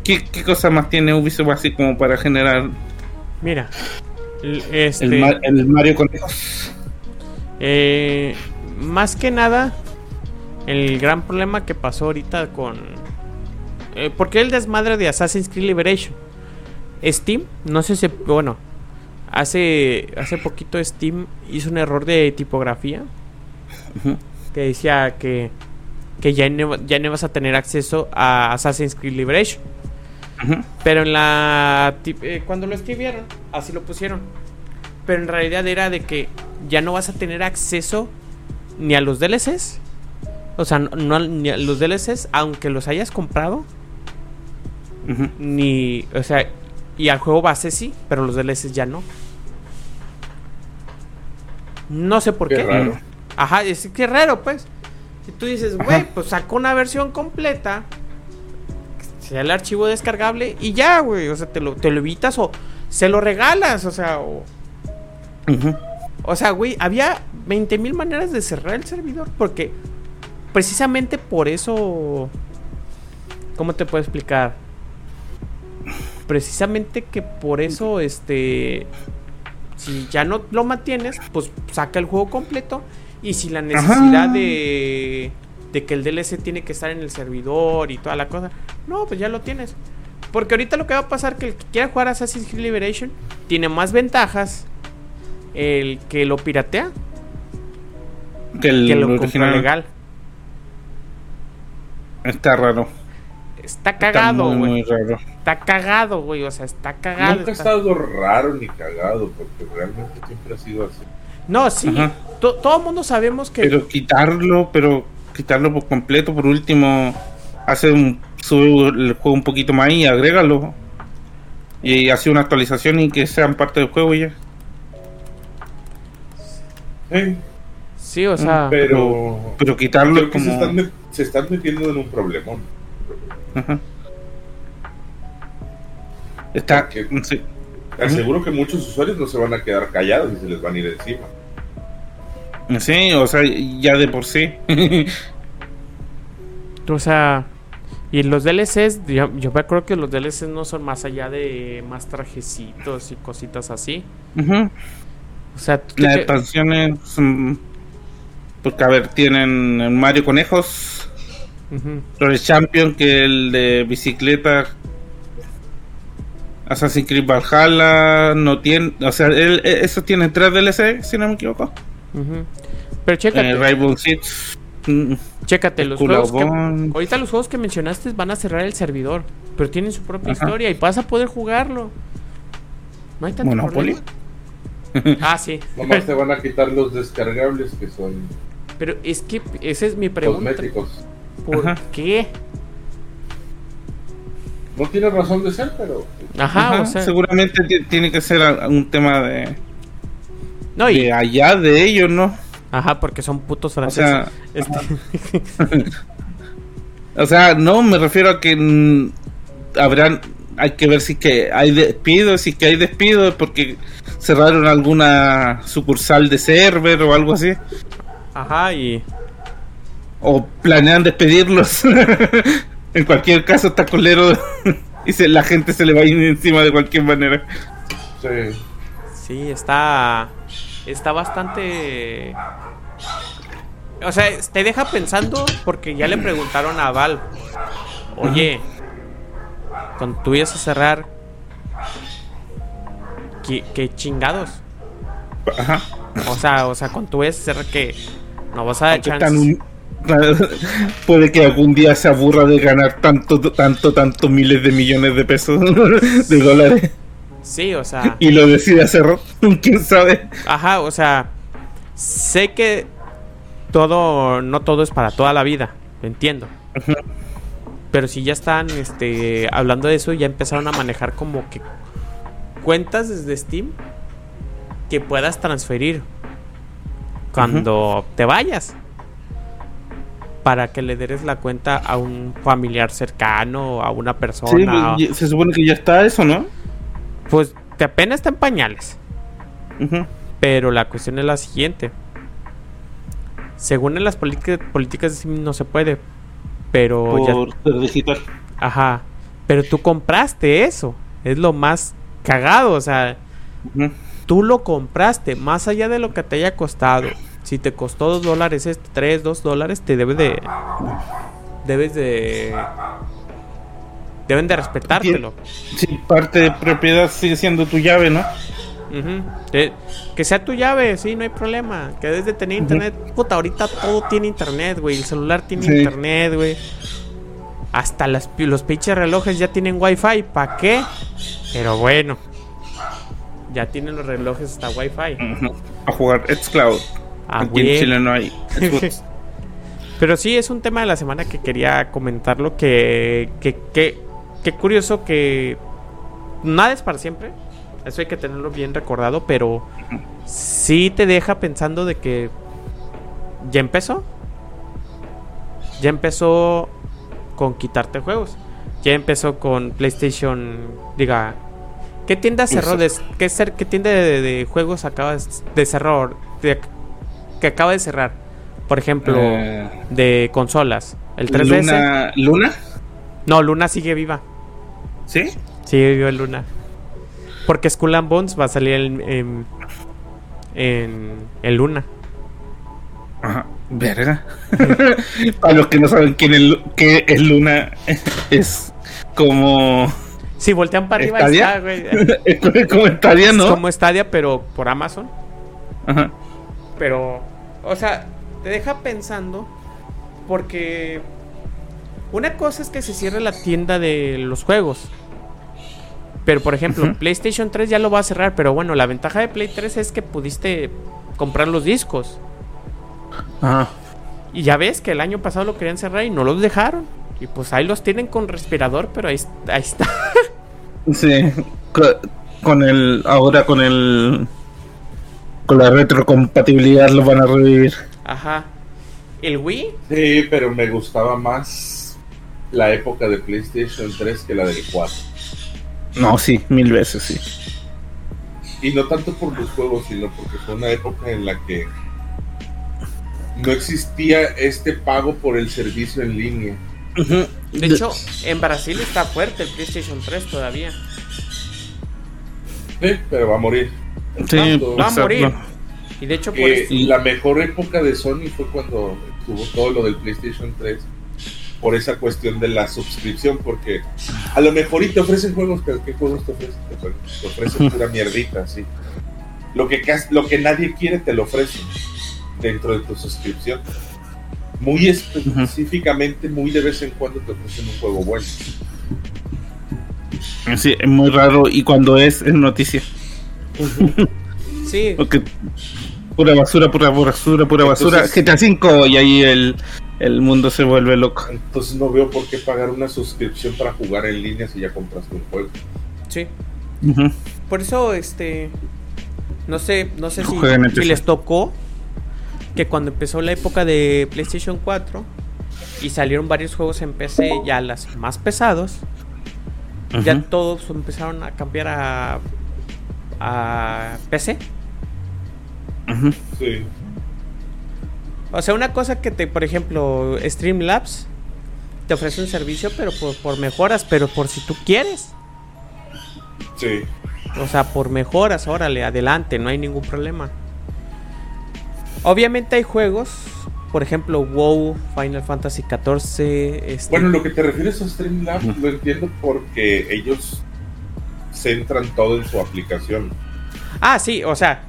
S2: ¿Qué, qué cosa más tiene Ubisoft así como para generar
S1: Mira. el- Este,
S2: el, Ma- el Mario Conejos?
S1: eh, más que nada, el gran problema que pasó ahorita con. Eh, ¿Por qué el desmadre de Assassin's Creed Liberation? Steam, no sé si. Bueno, hace, hace poquito Steam hizo un error de tipografía Que decía que, que ya, no, ya no vas a tener acceso a Assassin's Creed Liberation. Pero en la. eh, cuando lo escribieron, así lo pusieron. Pero en realidad era de que ya no vas a tener acceso ni a los DLCs. O sea, no, ni a los DLCs, aunque los hayas comprado. Ni. O sea, y al juego base sí, pero los DLCs ya no. No sé por
S3: Qué
S1: qué.
S3: raro.
S1: Ajá, es que raro, pues. Si tú dices, güey, pues sacó una versión completa, sea el archivo descargable y ya, güey. O sea, te lo, te lo evitas o se lo regalas, o sea, o, o sea, güey, había 20 mil maneras de cerrar el servidor porque precisamente por eso, ¿cómo te puedo explicar? Precisamente que por eso, este, si ya no lo mantienes, pues saca el juego completo y si la necesidad
S2: Ajá.
S1: de de que el DLC tiene que estar en el servidor y toda la cosa. No, pues ya lo tienes. Porque ahorita lo que va a pasar que el que quiera jugar Assassin's Creed Liberation tiene más ventajas el que lo piratea
S2: Que el
S1: que lo compra
S2: original
S1: legal.
S2: está raro.
S1: Está
S2: Está
S1: cagado, güey.
S2: muy raro.
S1: Está cagado, güey. O sea, está cagado.
S3: Nunca ha
S1: está-
S3: estado raro ni cagado, porque realmente siempre ha sido así.
S1: No, sí. To- todo el mundo sabemos que.
S2: Pero quitarlo, pero quitarlo por completo, por último, hace un sube el juego un poquito más y agrégalo. Y hace una actualización y que sean parte del juego ya.
S3: Sí,
S1: Sí, o sea.
S3: pero
S2: Pero quitarlo es
S3: que se, están
S2: como.
S3: se están metiendo en un problemón.
S2: Ajá. Está.
S3: Porque-
S2: sí.
S3: Te aseguro que muchos usuarios no se van a quedar callados y se les van a ir encima.
S2: Sí, o sea, ya de por sí.
S1: O sea, y los DLCs, yo, yo me acuerdo que los DLCs no son más allá de más trajecitos y cositas así.
S2: Ujú.
S1: O sea,
S2: Las expansiones son- Porque, a ver, tienen Mario Conejos,
S1: Ujú.
S2: Flores Champion, que el de bicicleta. Assassin's Creed Valhalla no tiene, o sea, él, eh, eso tiene tres DLC, si no me equivoco.
S1: Pero chécate,
S2: Eh, Rainbow Six, mm,
S1: chécate, los juegos que, ahorita los juegos que mencionaste van a cerrar el servidor, pero tienen su propia
S2: Ajá.
S1: historia y vas a poder jugarlo. No hay tanto
S2: Monopoly.
S1: problema. Ah, sí.
S3: Nomás te van a quitar los descargables que son
S1: Pero es que esa es mi pregunta.
S3: cosméticos.
S1: ¿Por
S2: Ajá.
S1: qué?
S3: No tiene razón de ser, pero
S1: Ajá,
S2: Ajá,
S1: o sea,
S2: seguramente ti- tiene que ser un tema de,
S1: no y
S2: de allá de ellos, ¿no?
S1: ajá, porque son putos
S2: O
S1: franceses.
S2: sea,
S1: Este-
S2: o sea, no, me refiero a que habrán, hay que ver si que hay despidos, si que hay despidos porque cerraron alguna sucursal de server o algo así,
S1: ajá, y
S2: o planean despedirlos. en cualquier caso está colero y se, la gente se le va a ir encima de cualquier manera.
S3: sí.
S1: Sí, está. Está bastante. O sea, te deja pensando porque ya le preguntaron a Val. Oye, cuando tú ibas a cerrar. ¿Qué, qué chingados?
S2: Ajá.
S1: O sea, o sea, cuando tú vayas a cerrar que no vas a dar chance.
S2: puede que algún día se aburra de ganar tanto, tanto, tanto miles de millones de pesos de dólares
S1: Sí, o sea.
S2: y lo decide hacer. ¿Quién sabe?
S1: Ajá, o sea, sé que todo, no todo es para toda la vida, entiendo. Pero si ya están este, hablando de eso, ya empezaron a manejar como que cuentas desde Steam que puedas transferir cuando te vayas. Para que le des la cuenta a un familiar cercano, a una persona.
S2: y- se supone que ya está eso, ¿no?
S1: Pues te apenas está en pañales. Pero la cuestión es la siguiente. Según en las políticas no se puede. Pero ya.
S2: Por digital.
S1: Ajá. Pero tú compraste eso. Es lo más cagado. O sea,
S2: Ujú.
S1: tú lo compraste. Más allá de lo que te haya costado. Si te costó dos dólares, este, tres, dos dólares, te debe de. Debes de. Deben de respetártelo.
S2: Sí, parte de propiedad sigue siendo tu llave, ¿no?
S1: Ujú. Que, que sea tu llave, sí, no hay problema. Que debes de tener internet. Puta, ahorita todo tiene internet, güey. El celular tiene
S2: Sí.
S1: internet, güey. Hasta las, los pinches relojes ya tienen wifi. ¿Para qué? Pero bueno. Ya tienen los relojes hasta wifi.
S2: Ujú. A jugar Xcloud.
S1: Ah,
S2: Aquí en. Chile no hay.
S1: Pero sí, es un tema de la semana que quería comentarlo. Que, que, que, que curioso que nada es para siempre. Eso hay que tenerlo bien recordado. Pero sí te deja pensando de que ya empezó. Ya empezó con quitarte juegos. Ya empezó con PlayStation. Diga, ¿qué tienda cerró? De, ¿qué, cer- qué tienda de, de juegos acaba de cerrar? de- que acaba de cerrar. Por ejemplo,
S2: Eh,
S1: de consolas. El 3DS.
S2: Luna, ¿Luna?
S1: No, Luna sigue viva.
S2: ¿Sí?
S1: Sigue viva Luna. Porque Skull and Bones va a salir en, en, en- en Luna.
S2: Ajá. Verga. Para los que no saben quién es, qué es Luna, es como.
S1: Si voltean para arriba
S2: ¿Stadia?
S1: está, güey.
S2: Es como
S1: Es
S2: ¿no?
S1: como Stadia, pero por Amazon.
S2: Ajá.
S1: Pero, o sea, te deja pensando porque una cosa es que se cierre la tienda de los juegos. Pero, por ejemplo. PlayStation 3 ya lo va a cerrar, pero bueno, la ventaja de Play 3 es que pudiste comprar los discos.
S2: Ajá.
S1: Y ya ves que el año pasado lo querían cerrar y no los dejaron. Y pues ahí los tienen con respirador, pero ahí, ahí está.
S2: Sí. Co- Con el. Ahora con el. Con la retrocompatibilidad lo van a revivir.
S1: Ajá. El Wii,
S3: Sí, pero me gustaba más la época de PlayStation 3 que la del 4.
S2: No, sí, mil veces, sí.
S3: Y no tanto por los juegos, sino porque fue una época en la que no existía este pago por el servicio en línea.
S1: de hecho, en Brasil está fuerte el PlayStation 3 todavía.
S3: Sí, pero va a morir.
S2: Sí,
S1: va a morir. Y de hecho, por
S3: Que
S1: eso-
S3: la mejor época de Sony fue cuando tuvo todo lo del PlayStation 3 por esa cuestión de la suscripción, porque a lo mejor y te ofrecen juegos, pero ¿qué juegos te ofrecen? Te ofrecen- Te ofrecen pura mierdita, sí. Lo que, cas- lo que nadie quiere te lo ofrecen dentro de tu suscripción. Muy específicamente, muy de vez en cuando te ofrecen un juego bueno.
S2: Sí, es muy raro. Y cuando es, es noticia.
S1: Sí,
S2: Porque pura basura, pura basura, pura basura.
S3: Entonces-
S2: GTA 5 y ahí el, el mundo se vuelve loco.
S3: Entonces no veo por qué pagar una suscripción para jugar en línea si ya compraste un juego.
S1: sí. Por eso, este. No sé, no sé si, les tocó que cuando empezó la época de PlayStation 4 y salieron varios juegos en PC, ya las más pesados, ya todos empezaron a cambiar a, a PC.
S3: Sí.
S1: O sea, una cosa que te, por ejemplo, Streamlabs te ofrece un servicio, pero por, por mejoras, pero por si tú quieres.
S3: Sí.
S1: O sea, por mejoras, órale, adelante, no hay ningún problema. Obviamente hay juegos, por ejemplo, WoW, Final Fantasy XIV, este,
S3: Bueno, lo que te refieres a Streamlabs lo entiendo porque ellos centran todo en su aplicación.
S1: Ah, sí, o sea,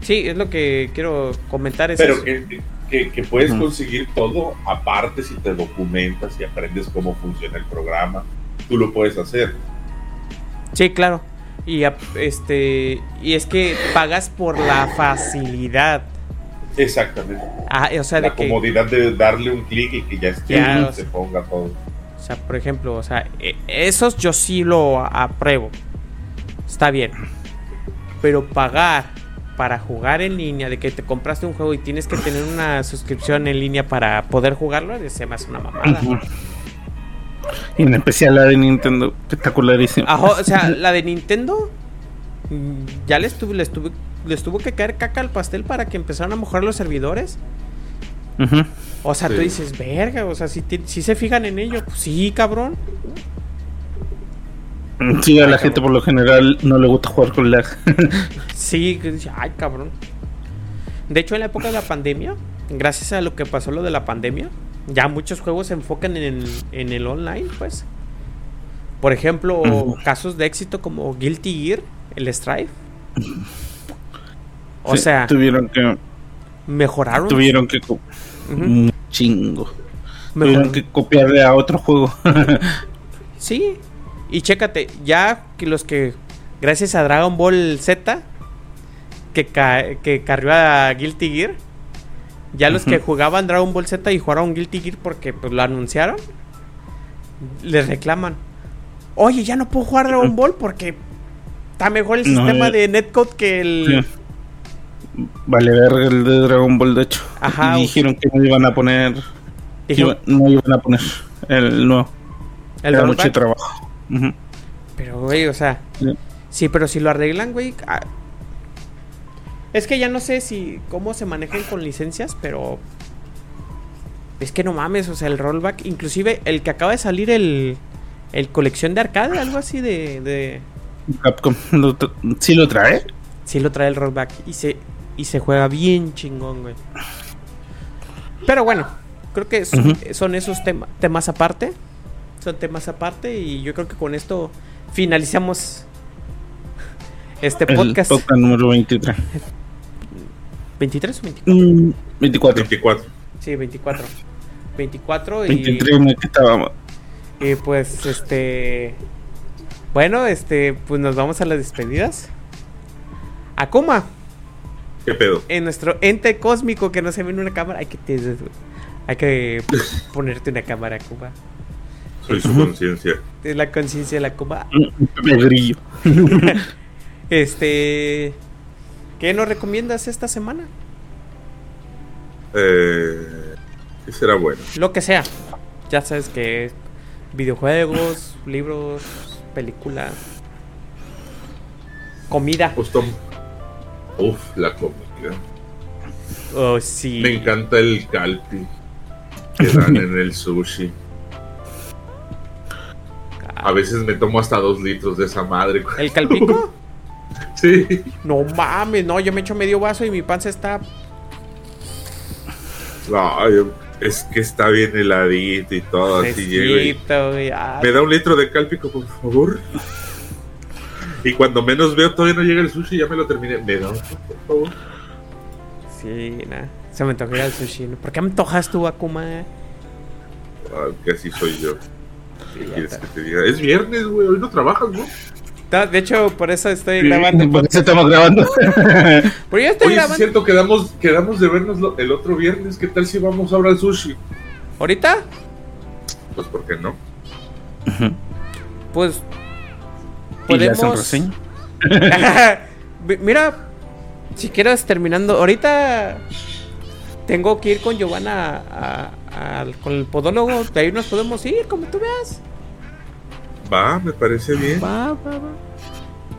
S1: sí, es lo que quiero comentar. Es
S3: Pero
S1: eso.
S3: que, que, que puedes conseguir todo aparte si te documentas y aprendes cómo funciona el programa. Tú lo puedes hacer.
S1: Sí, claro. Y este y es que pagas por la facilidad.
S3: Exactamente.
S1: Ah, o sea, de
S3: La
S1: que
S3: comodidad de darle un clic y que ya esté
S1: Ya,
S3: y
S1: o
S3: se
S1: sea.
S3: ponga todo.
S1: O sea, por ejemplo, o sea, e- esos yo sí lo apruebo. Está bien. Pero pagar para jugar en línea, de que te compraste un juego y tienes que tener una suscripción en línea para poder jugarlo, se me hace una mamada.
S2: Y en especial la de Nintendo, espectacularísimo.
S1: Ajá, o sea, la de Nintendo mm, ya les tuve, les tuve, les tuvo que caer caca al pastel para que empezaran a mejorar los servidores.
S2: Ujú.
S1: O sea, tú dices, verga, o sea, si se fijan en ello, pues sí, cabrón.
S2: Sí, a
S1: Ay,
S2: la gente por lo general no le gusta jugar con lag.
S1: Sí, ay, cabrón. De hecho, en la época de la pandemia, gracias a lo que pasó lo de la pandemia, ya muchos juegos se enfocan en, en el online, pues. Por ejemplo, casos de éxito como Guilty Gear, el Strife. O
S2: Sí,
S1: sea,
S2: tuvieron que
S1: mejoraron.
S2: tuvieron que chingo. Tuvieron que copiarle a otro juego.
S1: Sí. Y chécate, ya que los que, gracias a Dragon Ball Z, que, ca- que carrió a Guilty Gear, ya los que jugaban Dragon Ball Z y jugaron Guilty Gear porque pues, lo anunciaron, les reclaman. Oye, ya no puedo jugar Dragon Ball porque está mejor el
S2: No,
S1: sistema
S2: eh.
S1: de netcode que el...
S2: Sí. Vale verga el de Dragon Ball de hecho.
S1: Ajá,
S2: Y dijeron que no iban a poner iba- no iban a poner el nuevo.
S1: el
S2: Era mucho trabajo.
S1: Pero, güey, o sea.
S2: Sí.
S1: Sí, pero si lo arreglan, güey. ah, Es que ya no sé si. cómo se manejan con licencias, pero. Es que no mames, o sea, el rollback. Inclusive el que acaba de salir el. El colección de arcade, algo así de. de
S2: Capcom lo sí lo trae.
S1: sí lo trae el rollback. Y se. Y se juega bien chingón, güey. Pero bueno, creo que son esos tema- temas aparte. Son temas aparte y yo creo que con esto finalizamos este
S2: El
S1: podcast.
S2: podcast número 23.
S1: ¿23 o 24?
S2: Mm, 24.
S3: 24.
S1: Sí, 24. 24 y,
S2: 23 en el que estábamos.
S1: y pues este... Bueno, este, pues nos vamos a las despedidas. Akuma,
S3: ¿Qué pedo?
S1: en nuestro ente cósmico que no se ve en una cámara, hay que, te- hay que ponerte una cámara, Akuma.
S3: Soy su conciencia.
S1: Es la conciencia de la Akuma.
S2: Mm, El grillo.
S1: Este. ¿Qué nos recomiendas esta semana?
S3: Eh, ¿Qué será bueno?
S1: Lo que sea. Ya sabes que videojuegos, libros, películas, comida.
S3: Pues Uf, la comida.
S1: Oh, sí.
S3: Me encanta el calpi que dan en el sushi. A veces me tomo hasta dos litros de esa madre.
S1: ¿El calpico?
S3: Sí.
S1: No mames, no, yo me echo medio vaso y mi panza está.
S3: Ay, es que está bien heladito y todo así
S1: fresquito, güey, ay.
S3: ¿Me da un litro de cálpico, por favor? Y cuando menos veo, todavía no llega el sushi, ya me lo terminé. ¿Me da, por favor?
S1: Sí, nada. Se me antojó al sushi. ¿no? ¿Por qué me antojas tú, Akuma?
S3: Ah, que así soy yo.
S1: Sí,
S3: ¿Qué
S1: ya
S3: quieres
S1: está.
S3: que te diga? Es viernes, güey. Hoy no trabajas, ¿no?
S1: No, de hecho, por eso estoy
S3: Sí,
S1: grabando.
S2: Por eso estamos grabando.
S1: Pero yo estoy
S3: Oye, sí es
S1: grabando.
S3: cierto, quedamos, quedamos de vernos lo- el otro viernes. ¿Qué tal si vamos ahora al sushi?
S1: ¿Ahorita?
S3: Pues, ¿por qué no?
S1: Pues.
S2: Y ya
S1: Podemos. Mi- Mira, si quieres terminando. Ahorita. Tengo que ir con Giovanna a- con el podólogo. De ahí nos podemos ir, como tú veas.
S3: Va, me parece bien.
S1: Va, va, va.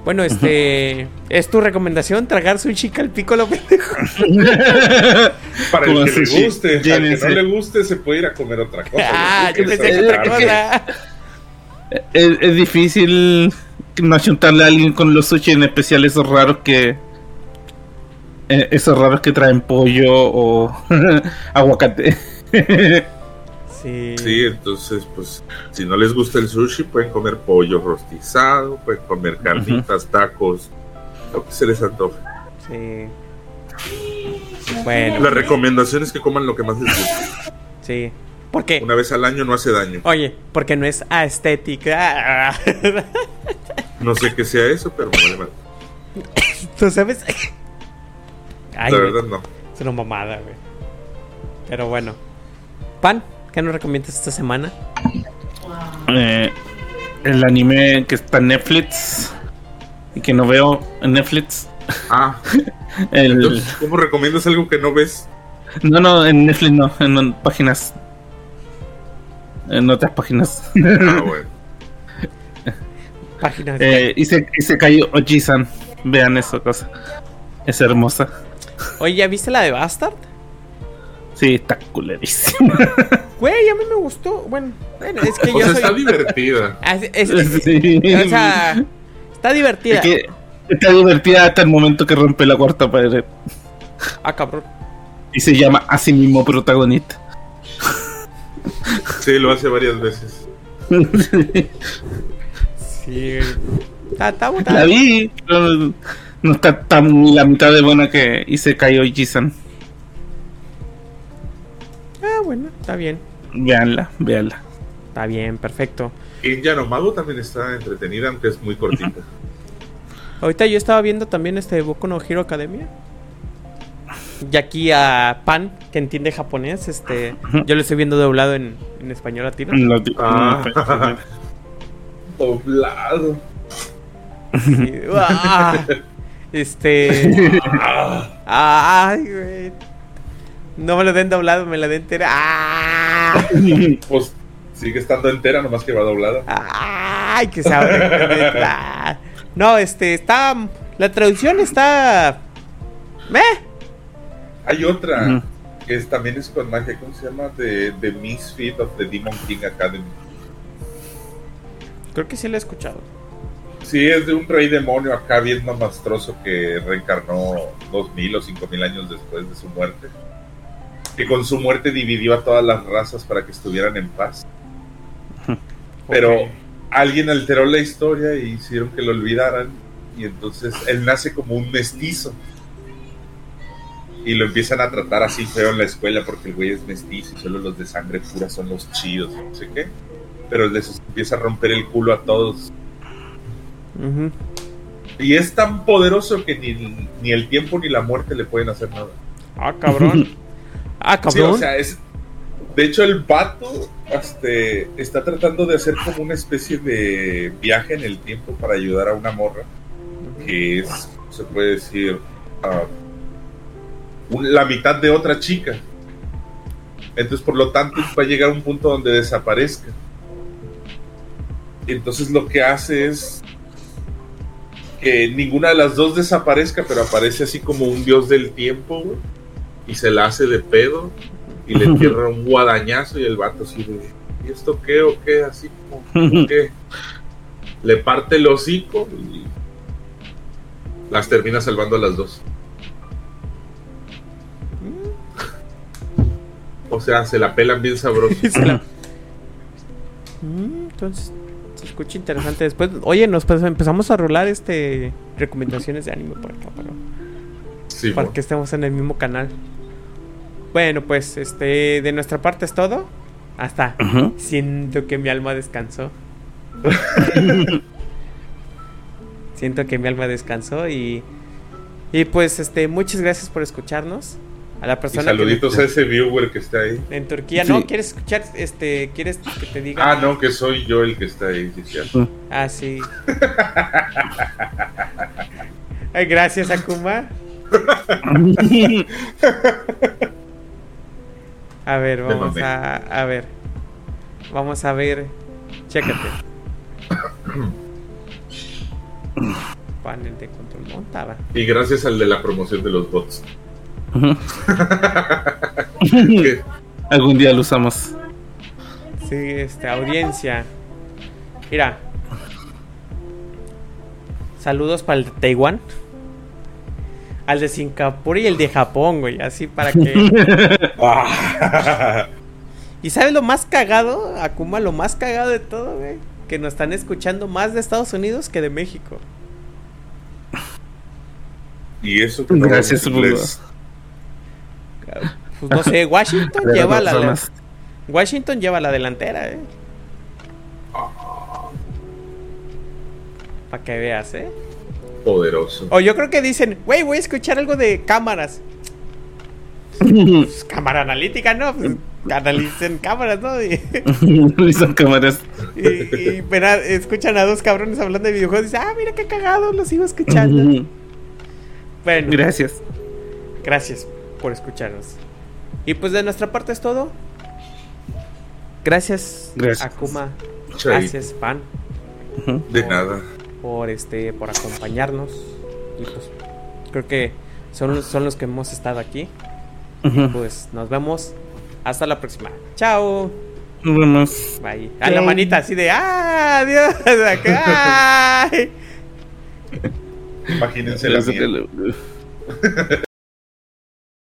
S1: Bueno, este. ¿Es tu recomendación tragar sushi al pico lo pendejo?
S3: Para el que
S2: sushi.
S3: le guste. Al que no le guste, se puede ir a comer otra cosa.
S1: ah, yo pensé que otra cosa.
S2: es, es difícil no achuntarle a alguien con los sushi, en especial esos raros que. Eh, esos raros que traen pollo o aguacate.
S1: Sí.
S3: Sí, entonces, pues, si no les gusta el sushi, pueden comer pollo rostizado, pueden comer carnitas, tacos, lo que se les antoje.
S1: Sí. Bueno,
S3: La recomendación es que coman lo que más les gusta.
S1: sí. ¿Por qué?
S3: Una vez al año no hace daño.
S1: Oye, porque no es estética.
S3: No sé qué sea eso, pero vale madre.
S1: ¿Tú sabes? Ay,
S3: La
S1: güey,
S3: verdad, no.
S1: es una mamada, güey. Pero bueno. Pan, ¿qué nos recomiendas esta semana?
S2: Eh, el anime que está en Netflix y que no veo en Netflix.
S3: Ah,
S2: El,
S3: entonces, ¿cómo recomiendas algo que no ves?
S2: no, no, en Netflix no, en, en páginas. En otras páginas.
S3: Ah, bueno.
S1: Páginas.
S2: Eh, y, se, y se cayó Oji-san. Vean eso, cosa. Es hermosa.
S1: Oye, ¿ya viste la de Bastard?
S2: Sí, está culerísima.
S1: Güey, a mí me gustó. Bueno, bueno es que
S3: O
S1: yo
S3: sea,
S1: soy.
S3: está divertida.
S1: Ah, es- es-
S2: Sí.
S1: O sea, está divertida.
S2: Es que está divertida hasta el momento que rompe la cuarta pared.
S1: Ah, cabrón.
S2: Y se llama a sí mismo protagonista.
S3: Sí, lo hace varias veces.
S1: Sí. Está, está, está-
S2: la vi. pero no está tan ni la mitad de buena que hice cayó Oji-san.
S1: Ah, bueno, está bien.
S2: Veanla, veanla.
S1: Está bien, perfecto.
S3: Y Yanomago también está entretenida, aunque es muy cortita.
S1: Ahorita yo estaba viendo también este Boku no Hero Academia. Y aquí a Pan, que entiende japonés, este, yo lo estoy viendo doblado en, en español latino.
S3: Ah. Doblado.
S1: Sí. Ah, este. Ay, güey. No me lo den doblado, me lo den entera. Ah,
S3: Pues sigue estando entera, nomás que va doblada.
S1: Ay, que se abre. Ah. No, este, está. La traducción está. ¿Eh?
S3: Hay otra que es, también es con magia, ¿cómo se llama? The, the Misfit of the Demon King Academy.
S1: Creo que sí lo he escuchado.
S3: Sí, es de un rey demonio acá bien mamastroso que reencarnó dos mil o cinco mil años después de su muerte. que con su muerte dividió a todas las razas para que estuvieran en paz. Pero alguien alteró la historia y hicieron que lo olvidaran. Y entonces él nace como un mestizo. Y lo empiezan a tratar así feo en la escuela porque el güey es mestizo y solo los de sangre pura son los chidos, no sé qué. Pero de eso se empieza a romper el culo a todos. Y es tan poderoso que ni, ni el tiempo ni la muerte le pueden hacer nada.
S1: Ah, cabrón. Ah,
S3: Sí,
S1: cabrón.
S3: o sea, es. De hecho, el vato este, está tratando de hacer como una especie de viaje en el tiempo para ayudar a una morra que es, se puede decir, ah, un- la mitad de otra chica. Entonces, por lo tanto, va a llegar a un punto donde desaparezca. Entonces, lo que hace es que ninguna de las dos desaparezca, pero aparece así como un dios del tiempo, güey, y se la hace de pedo y le entierra un guadañazo y el vato así de, ¿y esto qué o qué? Así como, ¿qué? Le parte el hocico y las termina salvando a las dos. O sea, se la pelan bien sabroso.
S1: Mm, Entonces, se escucha interesante. Después, oye, nos pues, empezamos a rolar este recomendaciones de anime por acá, pero
S3: Sí,
S1: para que estemos en el mismo canal. Bueno, pues, este, de nuestra parte es todo. Hasta.
S2: Ujú.
S1: Siento que mi alma descansó. Siento que mi alma descansó y. Y pues, este, muchas gracias por escucharnos. A la
S3: Y
S1: persona
S3: saluditos
S1: que
S3: a ese viewer que está ahí.
S1: en Turquía,
S2: Sí.
S1: ¿no? ¿Quieres escuchar? Este, ¿quieres que te diga?
S3: Ah, no, que soy yo el que está ahí, sí.
S1: Ah, sí. Ay, gracias, Akuma. A ver, vamos a, a ver. Vamos a ver. Chécate. Panel de control montada.
S3: Y gracias al de la promoción de los bots.
S2: Algún día lo usamos.
S1: Sí, este, audiencia. Mira. Saludos para el de Taiwán. Al de Singapur y el de Japón, güey. Así para que.
S3: Ah.
S1: ¿Y sabes lo más cagado? Akuma, lo más cagado de todo, güey. Que nos están escuchando más de Estados Unidos que de México.
S3: y eso que
S2: Gracias,
S3: inglés.
S1: Pues no sé, Washington lleva la. Washington lleva la delantera, eh. Para que veas, eh.
S3: Poderoso.
S1: O yo creo que dicen, güey, voy a escuchar algo de cámaras. Pues, cámara analítica, ¿no? Pues, analicen cámaras, ¿no? Y,
S2: son cámaras.
S1: y- escuchan a dos cabrones hablando de videojuegos y dicen, ah, mira qué cagado, los sigo escuchando. Bueno,
S2: Gracias.
S1: gracias por escucharnos. Y pues de nuestra parte es todo. Gracias,
S2: Gracias.
S1: Akuma.
S3: Chay,
S1: Gracias, Pan.
S3: De nada.
S1: por este, por acompañarnos. Y pues creo que son, son los que hemos estado aquí. Pues nos vemos. Hasta la próxima. Chao.
S2: Nos vemos.
S1: Bye. A la manita así de ¡Ah! Adiós. Acá.
S3: Imagínense la